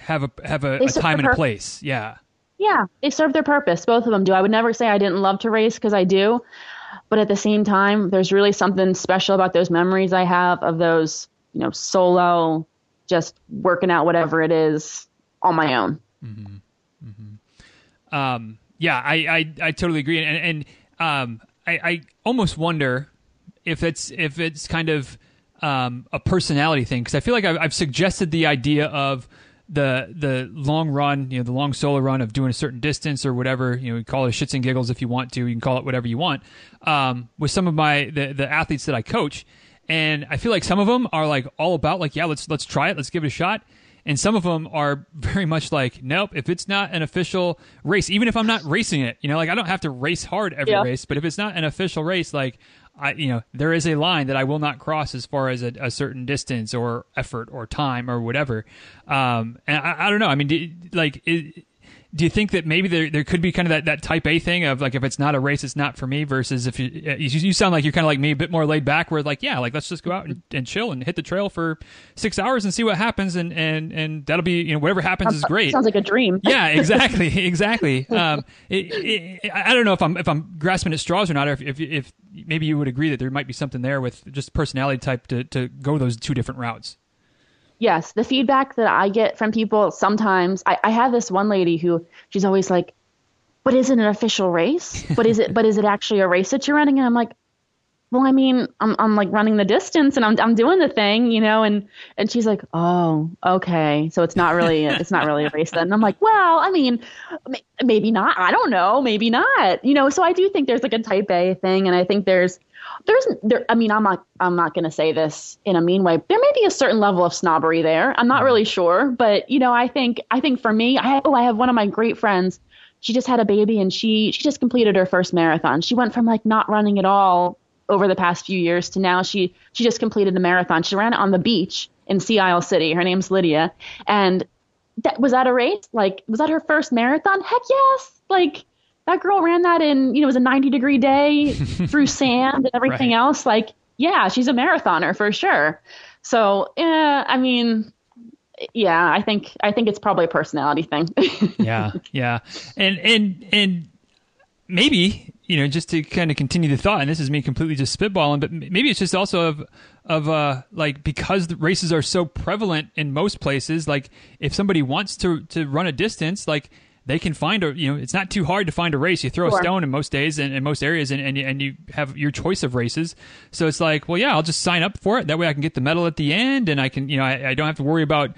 have a, have a, a time and a place. Yeah. Yeah, they serve their purpose. Both of them do. I would never say I didn't love to race because I do, but at the same time, there's really something special about those memories I have of those, you know, solo, just working out whatever it is on my own. Mm-hmm. Mm-hmm. Um, yeah, I, I, I totally agree, and, and um, I, I almost wonder if it's if it's kind of um, a personality thing because I feel like I've, I've suggested the idea of the the long run, you know, the long solo run of doing a certain distance or whatever, you know, you call it shits and giggles if you want to. You can call it whatever you want. Um, with some of my the the athletes that I coach, and I feel like some of them are like all about like, yeah, let's let's try it, let's give it a shot. And some of them are very much like, nope, if it's not an official race, even if I'm not racing it, you know, like I don't have to race hard every yeah. race, but if it's not an official race, like I, you know, there is a line that I will not cross as far as a, a certain distance or effort or time or whatever. Um, and I, I, don't know. I mean, do, like, it, do you think that maybe there there could be kind of that, that type A thing of like if it's not a race, it's not for me versus if you uh, you, you sound like you're kind of like me, a bit more laid back, where like yeah, like let's just go out and, and, chill and hit the trail for six hours and see what happens, and and and that'll be you know whatever happens is great. Sounds like a dream. yeah, exactly, exactly. Um, it, it, I don't know if I'm if I'm grasping at straws or not, or if, if if maybe you would agree that there might be something there with just personality type to to go those two different routes yes, the feedback that I get from people sometimes, I, I have this one lady who she's always like, but is it an official race? But is it, but is it actually a race that you're running? And I'm like, well, I mean, I'm, I'm like running the distance and I'm, I'm doing the thing, you know, and, and she's like, oh, okay. So it's not really, it's not really a race then. And I'm like, well, I mean, maybe not. I don't know. Maybe not, you know, so I do think there's like a type A thing. And I think there's, there's there I mean I'm not I'm not going to say this in a mean way. There may be a certain level of snobbery there. I'm not really mm-hmm. sure, but you know, I think I think for me, I have, oh, I have one of my great friends. She just had a baby and she she just completed her first marathon. She went from like not running at all over the past few years to now she she just completed a marathon. She ran it on the beach in Sea Isle City. Her name's Lydia. And that was that a race? Like was that her first marathon? Heck yes. Like that girl ran that in, you know, it was a 90 degree day through sand and everything right. else. Like, yeah, she's a marathoner for sure. So, yeah, I mean, yeah, I think I think it's probably a personality thing. yeah, yeah, and and and maybe you know just to kind of continue the thought, and this is me completely just spitballing, but maybe it's just also of of uh like because the races are so prevalent in most places, like if somebody wants to to run a distance, like they can find a you know it's not too hard to find a race. You throw Sure. a stone in most days and in most areas, and, and you- and you have your choice of races. So it's like, well, yeah, I'll just sign up for it. That way, I can get the medal at the end, and I can you know I, I don't have to worry about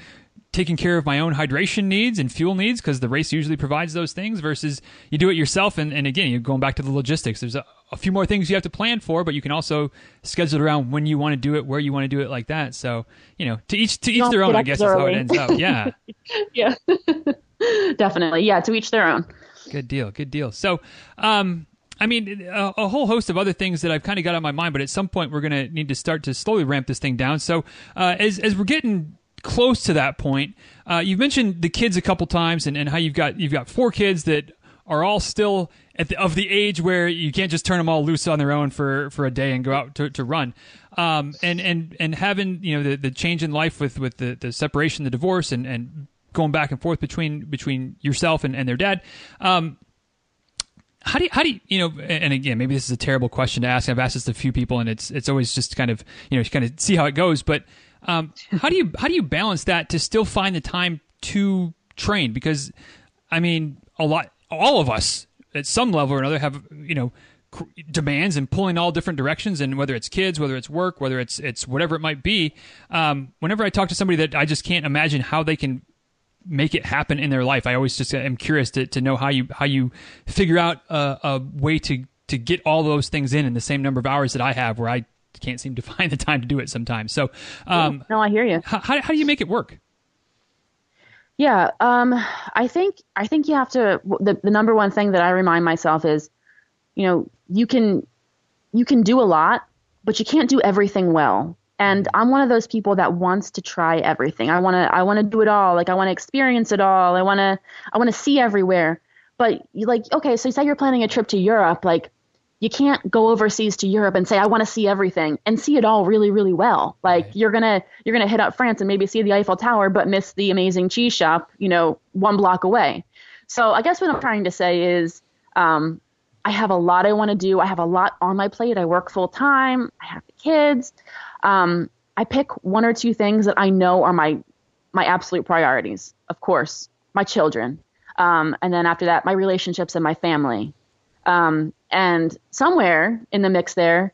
taking care of my own hydration needs and fuel needs because the race usually provides those things versus you do it yourself and, and again you're going back to the logistics there's a, a few more things you have to plan for but you can also schedule it around when you want to do it where you want to do it like that so you know to each to each Don't their own i guess is how it ends up yeah Yeah. Definitely. Yeah, to each their own. Good deal. Good deal. So, um, I mean, a, a whole host of other things that I've kind of got on my mind, but at some point we're going to need to start to slowly ramp this thing down. So, uh, as as we're getting close to that point, uh, you've mentioned the kids a couple times, and, and how you've got you've got four kids that are all still at the, of the age where you can't just turn them all loose on their own for, for a day and go out to, to run. Um, and, and, and having, you know, the, the change in life with, with the, the separation, the divorce and, and going back and forth between, between yourself and, and their dad. Um, how do you, how do you, you know, and again, maybe this is a terrible question to ask. I've asked this to a few people and it's, it's always just kind of, you know, kind of see how it goes. But, um, how do you, how do you balance that to still find the time to train? Because, I mean, a lot, all of us at some level or another have, you know, cr- demands and pulling all different directions and whether it's kids whether it's work whether it's it's whatever it might be um, whenever i talk to somebody that i just can't imagine how they can make it happen in their life i always just am curious to, to know how you how you figure out a, a way to to get all those things in in the same number of hours that i have where i can't seem to find the time to do it sometimes so um, No, I hear you. how, how, do you make it work Yeah, um, I think I think you have to. The, the number one thing that I remind myself is, you know, you can you can do a lot, but you can't do everything well. And I'm one of those people that wants to try everything. I want to I want to do it all. Like I want to experience it all. I want to I want to see everywhere. But you like okay, so you say you're planning a trip to Europe, like you can't go overseas to Europe and say I want to see everything and see it all really really well. Like Right. you're gonna you're gonna hit up France and maybe see the Eiffel Tower, but miss the amazing cheese shop, you know, one block away. So I guess what I'm trying to say is, um, I have a lot I want to do. I have a lot on my plate. I work full time. I have the kids. Um, I pick one or two things that I know are my my absolute priorities. Of course, my children, um, and then after that, my relationships and my family. Um, and somewhere in the mix there,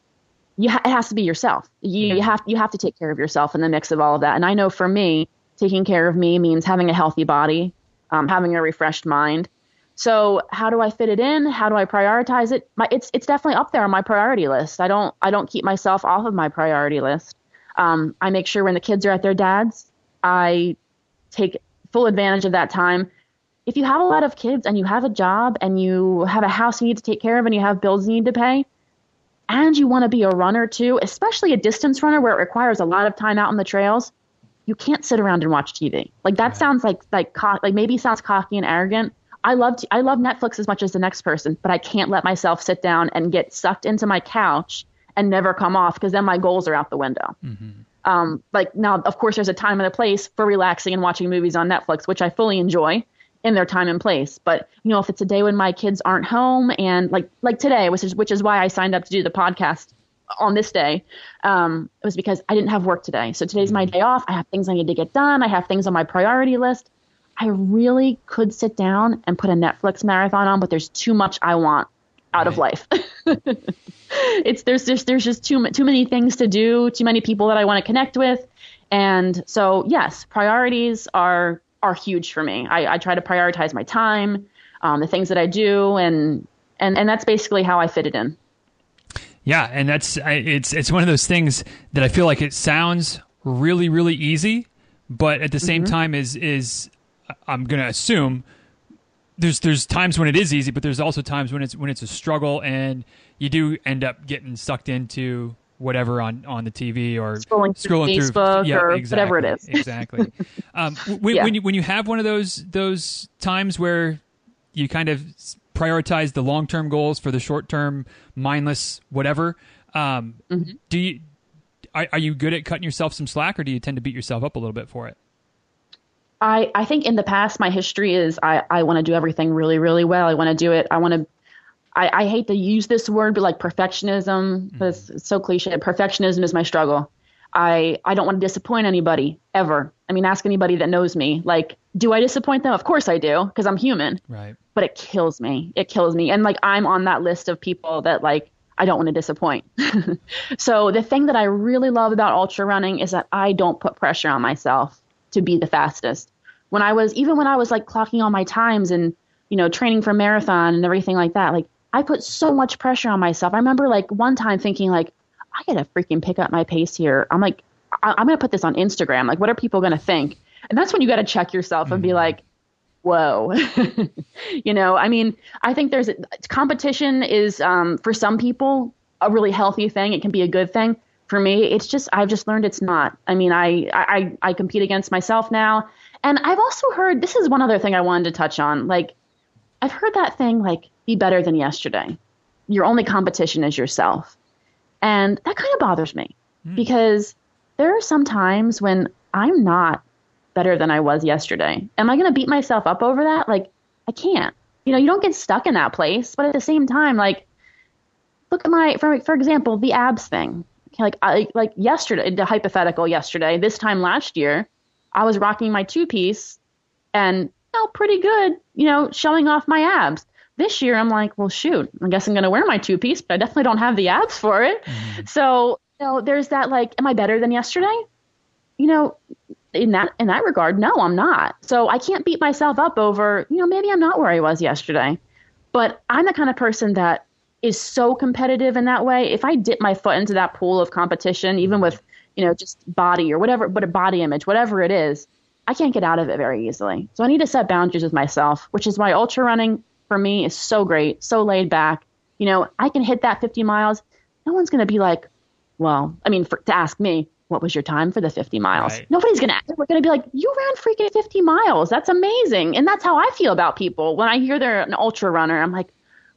you ha- it has to be yourself. You, you have you have to take care of yourself in the mix of all of that. And I know for me, taking care of me means having a healthy body, um, having a refreshed mind. So how do I fit it in? How do I prioritize it? My, it's it's definitely up there on my priority list. I don't I don't keep myself off of my priority list. Um, I make sure when the kids are at their dad's, I take full advantage of that time. If you have a lot of kids and you have a job and you have a house you need to take care of and you have bills you need to pay, and you want to be a runner too, especially a distance runner where it requires a lot of time out on the trails, you can't sit around and watch TV. Like that sounds like like co- like maybe sounds cocky and arrogant. I love t- I love Netflix as much as the next person, but I can't let myself sit down and get sucked into my couch and never come off because then my goals are out the window. Um, like now, of course, there's a time and a place for relaxing and watching movies on Netflix, which I fully enjoy in their time and place. But you know, if it's a day when my kids aren't home and like like today, which is which is why I signed up to do the podcast on this day, um, it was because I didn't have work today. So today's my day off. I have things I need to get done. I have things on my priority list. I really could sit down and put a Netflix marathon on, but there's too much I want out of life. it's there's just there's just too too many things to do, too many people that I want to connect with, and so yes, priorities are are huge for me. I, I try to prioritize my time, um, the things that I do, and and and that's basically how I fit it in. Yeah, and that's it's it's one of those things that I feel like it sounds really really easy, but at the same time is is I'm going to assume there's there's times when it is easy, but there's also times when it's when it's a struggle and you do end up getting sucked into whatever on on the TV or Scrolling through Facebook yeah, or exactly, whatever it is. exactly. Um, when, Yeah. when you when you have one of those those times where you kind of prioritize the long term goals for the short term mindless whatever, um, Mm-hmm. do you are, are you good at cutting yourself some slack, or do you tend to beat yourself up a little bit for it? I, I think in the past my history is I, I want to do everything really really well. I want to do it. I want to. I, I hate to use this word, but like perfectionism, mm-hmm. it's so cliche. Perfectionism is my struggle. I I don't want to disappoint anybody ever. I mean, ask anybody that knows me. Like, do I disappoint them? Of course I do, because I'm human. Right. But it kills me. It kills me. And like I'm on that list of people that like I don't want to disappoint. so the thing that I really love about ultra running is that I don't put pressure on myself to be the fastest. When I was even when I was like clocking all my times and you know training for marathon and everything like that, like I put so much pressure on myself. I remember like one time thinking like I gotta freaking pick up my pace here. I'm like I- am gonna put this on Instagram. Like what are people gonna think? And that's when you got to check yourself and be mm-hmm. like, whoa you know i mean i think there's competition is um, for some people a really healthy thing it can be a good thing for me it's just i've just learned it's not i mean i i, I compete against myself now and i've also heard this is one other thing i wanted to touch on like i've heard that thing like be better than yesterday your only competition is yourself and that kind of bothers me mm. because there are some times when i'm not better than I was yesterday. Am I going to beat myself up over that? Like, I can't. You know, you don't get stuck in that place, but at the same time, like, look at my, for for example, the abs thing. Like, I, like yesterday, the hypothetical yesterday, this time last year, I was rocking my two piece and felt pretty good, you know, showing off my abs. This year, I'm like, well, shoot, I guess I'm going to wear my two piece, but I definitely don't have the abs for it. Mm-hmm. So, you know, there's that like, am I better than yesterday? You know, in that in that regard, no, I'm not. So I can't beat myself up over, you know, maybe I'm not where I was yesterday. But I'm the kind of person that is so competitive in that way. If I dip my foot into that pool of competition, even with, you know, just body or whatever, but a body image, whatever it is, I can't get out of it very easily. So I need to set boundaries with myself, which is why ultra running for me is so great, so laid back. You know, I can hit that 50 miles. No one's going to be like, well, I mean, for, to ask me, what was your time for the 50 miles? Right. Nobody's going to, we're going to be like, you ran freaking 50 miles. That's amazing. And that's how I feel about people. When I hear they're an ultra runner, I'm like,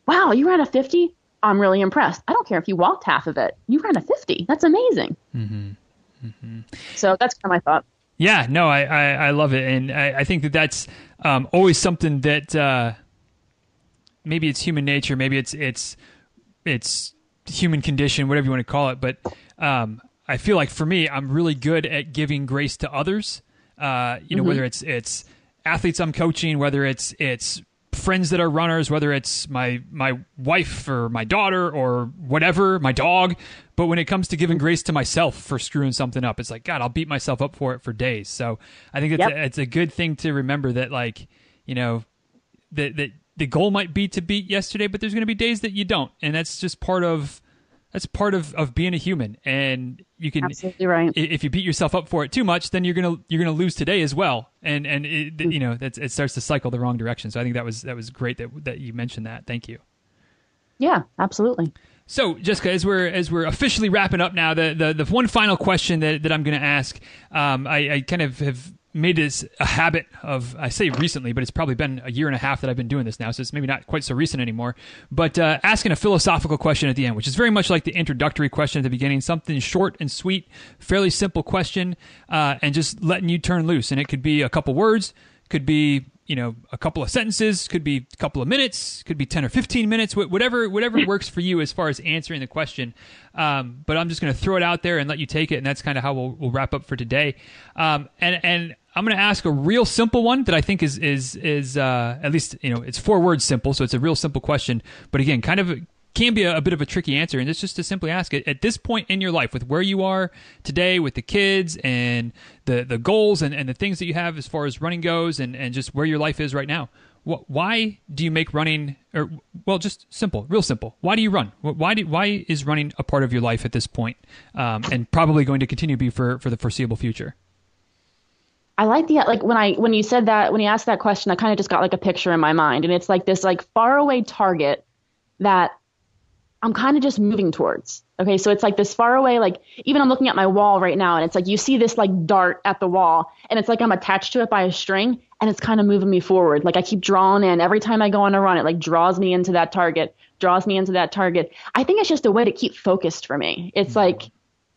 wow, you ran a 50? I'm really impressed. I don't care if you walked half of it. You ran a 50. That's amazing. Mm-hmm. Mm-hmm. So that's kind of my thought. Yeah, no, I, I, I love it. And I, I think that that's um, always something that uh, maybe it's human nature, maybe it's, it's, it's human condition, whatever you want to call it. But um, I feel like for me, I'm really good at giving grace to others. Uh, you know, mm-hmm. whether it's it's athletes I'm coaching, whether it's it's friends that are runners, whether it's my my wife or my daughter or whatever, my dog. But when it comes to giving grace to myself for screwing something up, it's like God, I'll beat myself up for it for days. So I think it's yep. a, it's a good thing to remember that like you know that that the goal might be to beat yesterday, but there's going to be days that you don't, and that's just part of that's part of, of being a human. And you can absolutely right. if you beat yourself up for it too much then you're gonna you're gonna lose today as well. And and it, mm. you know that's it starts to cycle the wrong direction. So i think that was that was great that that you mentioned that. Thank you. Yeah absolutely so, Jessica, as we're as we're officially wrapping up now, the the, the one final question that, that I'm going to ask, um, I, I kind of have made this a habit of I say recently, but it's probably been a year and a half that I've been doing this now, so it's maybe not quite so recent anymore. But uh, asking a philosophical question at the end, which is very much like the introductory question at the beginning, something short and sweet, fairly simple question, uh, and just letting you turn loose. And it could be a couple words, could be you know a couple of sentences could be a couple of minutes could be 10 or 15 minutes whatever whatever works for you as far as answering the question. Um, but i'm just going to throw it out there and let you take it and that's kind of how we'll, we'll wrap up for today. Um, and and i'm going to ask a real simple one that i think is is is uh, at least you know it's four words simple so it's a real simple question. But again kind of can be a, a, bit of a tricky answer, and it's just to simply ask it at this point in your life, with where you are today, with the kids and the the goals and, and the things that you have as far as running goes, and, and just where your life is right now. What, why do you make running, or well, just simple, real simple? Why do you run? Why do, why is running a part of your life at this point, um, and probably going to continue to be for for the foreseeable future? I like the like when I when you said that when you asked that question, I kind of just got like a picture in my mind, and it's like this like faraway target that I'm kind of just moving towards. Okay, so it's like this far away, like even I'm looking at my wall right now, and it's like you see this like dart at the wall, and it's like I'm attached to it by a string, and it's kind of moving me forward. Like I keep drawing in every time I go on a run, it like draws me into that target, draws me into that target. I think it's just a way to keep focused for me. It's mm-hmm. like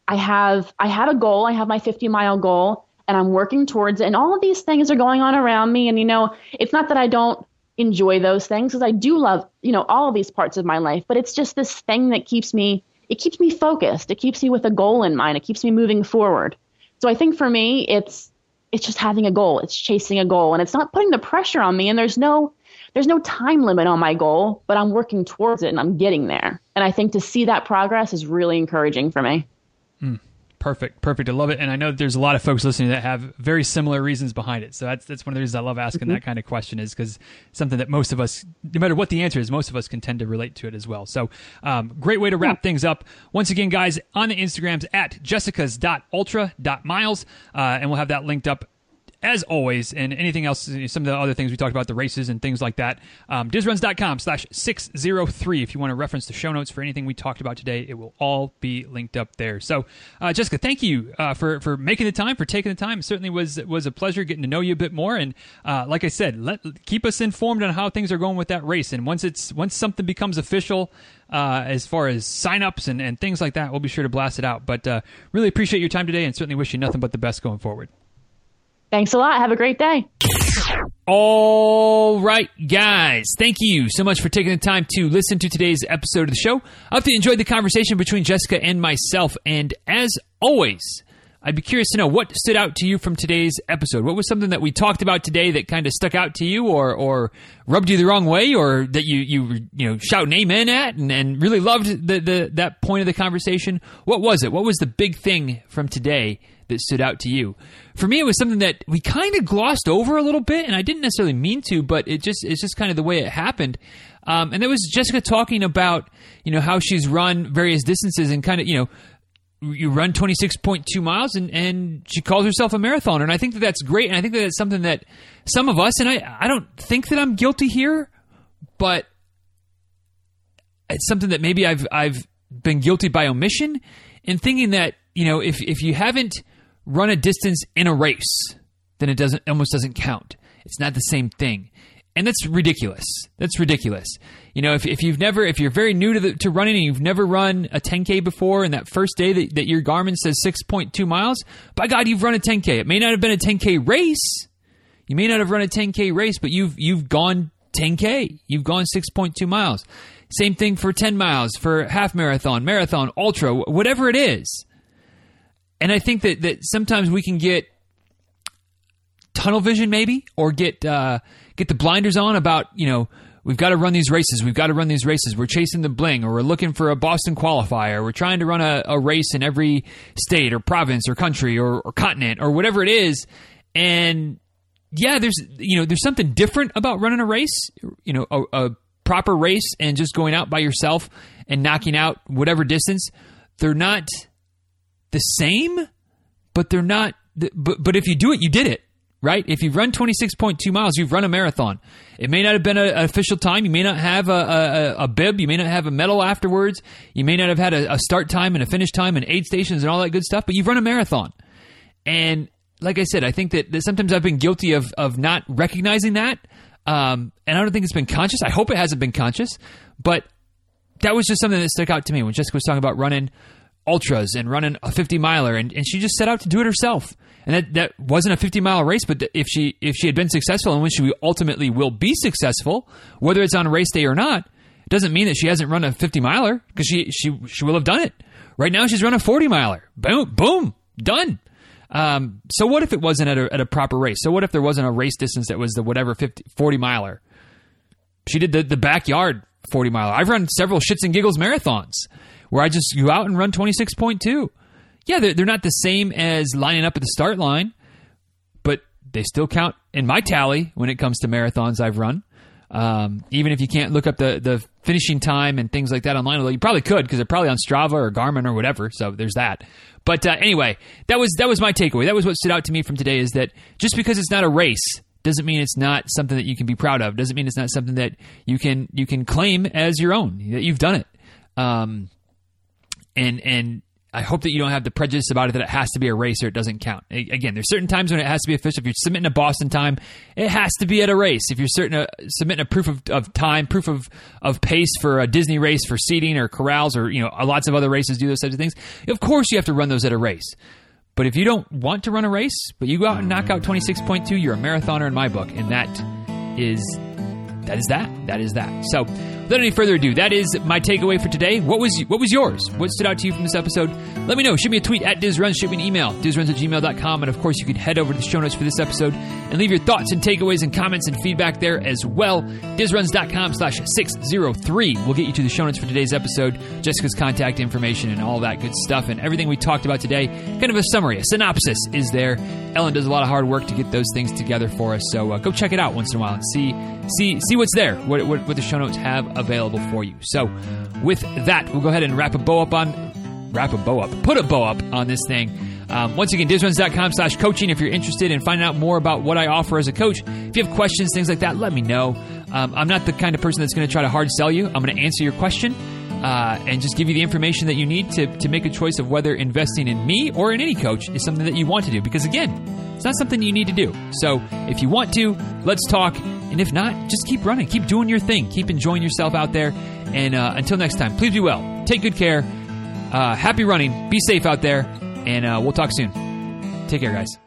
I have I have a goal, I have my 50 mile goal, and I'm working towards it, and all of these things are going on around me, and you know, it's not that I don't enjoy those things because I do love, you know, all these parts of my life, but it's just this thing that keeps me it keeps me focused. It keeps me with a goal in mind. It keeps me moving forward. So I think for me, it's it's just having a goal. It's chasing a goal, and it's not putting the pressure on me. And there's no there's no time limit on my goal, but I'm working towards it and I'm getting there. And I think to see that progress is really encouraging for me. Mm. Perfect, perfect. I love it, and I know that there's a lot of folks listening that have very similar reasons behind it. So that's that's one of the reasons I love asking mm-hmm. that kind of question is because something that most of us, no matter what the answer is, most of us can tend to relate to it as well. So, um, great way to wrap yeah. things up. Once again, guys, on the Instagrams at jessicas.ultra.miles, uh, and we'll have that linked up as always, and anything else, some of the other things we talked about, the races and things like that, um, dizruns.com slash 603. If you want to reference the show notes for anything we talked about today, it will all be linked up there. So, uh, Jessica, thank you uh, for, for making the time, for taking the time. It certainly was, was a pleasure getting to know you a bit more. And uh, like I said, let, keep us informed on how things are going with that race. And once it's once something becomes official, uh, as far as signups and, and things like that, we'll be sure to blast it out. But uh, really appreciate your time today and certainly wish you nothing but the best going forward. Thanks a lot. Have a great day. All right, guys. Thank you so much for taking the time to listen to today's episode of the show. I hope you enjoyed the conversation between Jessica and myself. And as always, I'd be curious to know what stood out to you from today's episode. What was something that we talked about today that kind of stuck out to you, or or rubbed you the wrong way, or that you you you know shout an amen at, and, and really loved the, the that point of the conversation? What was it? What was the big thing from today that stood out to you? For me, it was something that we kind of glossed over a little bit, and I didn't necessarily mean to, but it just it's just kind of the way it happened. Um, and that was Jessica talking about you know how she's run various distances and kind of you know you run 26.2 miles and, and she calls herself a marathoner and i think that that's great and i think that it's something that some of us and I, I don't think that i'm guilty here but it's something that maybe i've i've been guilty by omission in thinking that you know if if you haven't run a distance in a race, then it doesn't almost doesn't count. It's not the same thing. And that's ridiculous. That's ridiculous. You know, if, if you've never, if you're very new to the, to running and you've never run a 10K before, and that first day that, that your Garmin says 6.2 miles, by God, you've run a 10K. It may not have been a 10K race. You may not have run a 10K race, but you've you've gone 10K. You've gone 6.2 miles. Same thing for 10 miles, for half marathon, marathon, ultra, whatever it is and I think that that sometimes we can get tunnel vision maybe or get uh, get the blinders on about you know we've got to run these races we've got to run these races we're chasing the bling or we're looking for a boston qualifier we're trying to run a, a race in every state or province or country or, or continent or whatever it is. And yeah there's you know there's something different about running a race you know a, a proper race and just going out by yourself and knocking out whatever distance. They're not the same, but they're not. But but if you do it, you did it right? If you've run 26.2 miles, you've run a marathon. It may not have been an official time. You may not have a, a, a, bib. You may not have a medal afterwards. You may not have had a, a, start time and a finish time and aid stations and all that good stuff, but you've run a marathon. And like I said, I think that, that sometimes I've been guilty of, of not recognizing that. Um, and I don't think it's been conscious. I hope it hasn't been conscious, but that was just something that stuck out to me when Jessica was talking about running ultras and running a 50 miler and, and she just set out to do it herself. And that, that wasn't a 50 mile race but if she if she had been successful and when she ultimately will be successful whether it's on race day or not doesn't mean that she hasn't run a 50 miler because she, she she will have done it. Right now she's run a 40 miler. Boom boom done. Um, so what if it wasn't at a, at a proper race? So what if there wasn't a race distance that was the whatever 50, 40 miler? She did the, the backyard 40 miler. I've run several shits and giggles marathons where I just go out and run 26.2. Yeah, they're, they're not the same as lining up at the start line, but they still count in my tally when it comes to marathons I've run. Um, even if you can't look up the, the finishing time and things like that online, although you probably could because they're probably on Strava or Garmin or whatever. So there's that. But uh, anyway, that was that was my takeaway. That was what stood out to me from today is that just because it's not a race doesn't mean it's not something that you can be proud of. Doesn't mean it's not something that you can you can claim as your own that you've done it. Um, and and I hope that you don't have the prejudice about it that it has to be a race or it doesn't count. Again, there's certain times when it has to be official. If you're submitting a Boston time, it has to be at a race. If you're certain uh, submitting a proof of, of time, proof of, of pace for a Disney race for seating or corrals or you know lots of other races do those types of things. Of course, you have to run those at a race. But if you don't want to run a race, but you go out and knock out 26.2, you're a marathoner in my book, and that is that is that. That is that. So without any further ado, that is my takeaway for today. What was what was yours? What stood out to you from this episode? Let me know. Shoot me a tweet at DizRuns. Shoot me an email, dizruns at gmail.com. And of course, you can head over to the show notes for this episode and leave your thoughts and takeaways and comments and feedback there as well. DizRuns.com slash 603 will get you to the show notes for today's episode, Jessica's contact information and all that good stuff. And everything we talked about today, kind of a summary, a synopsis is there. Ellen does a lot of hard work to get those things together for us. So uh, go check it out once in a while and see see see what's there, what, what, what the show notes have available for you. So with that, we'll go ahead and wrap a bow up on wrap a bow up, put a bow up on this thing. Um, once again, dizruns.com slash coaching if you're interested in finding out more about what I offer as a coach. If you have questions, things like that, let me know. Um, I'm not the kind of person that's going to try to hard sell you. I'm going to answer your question uh, and just give you the information that you need to, to make a choice of whether investing in me or in any coach is something that you want to do. Because again, it's not something you need to do. So if you want to, let's talk. And if not, just keep running, keep doing your thing, keep enjoying yourself out there. And uh, until next time, please be well, take good care, uh, happy running, be safe out there, and uh, we'll talk soon. Take care, guys.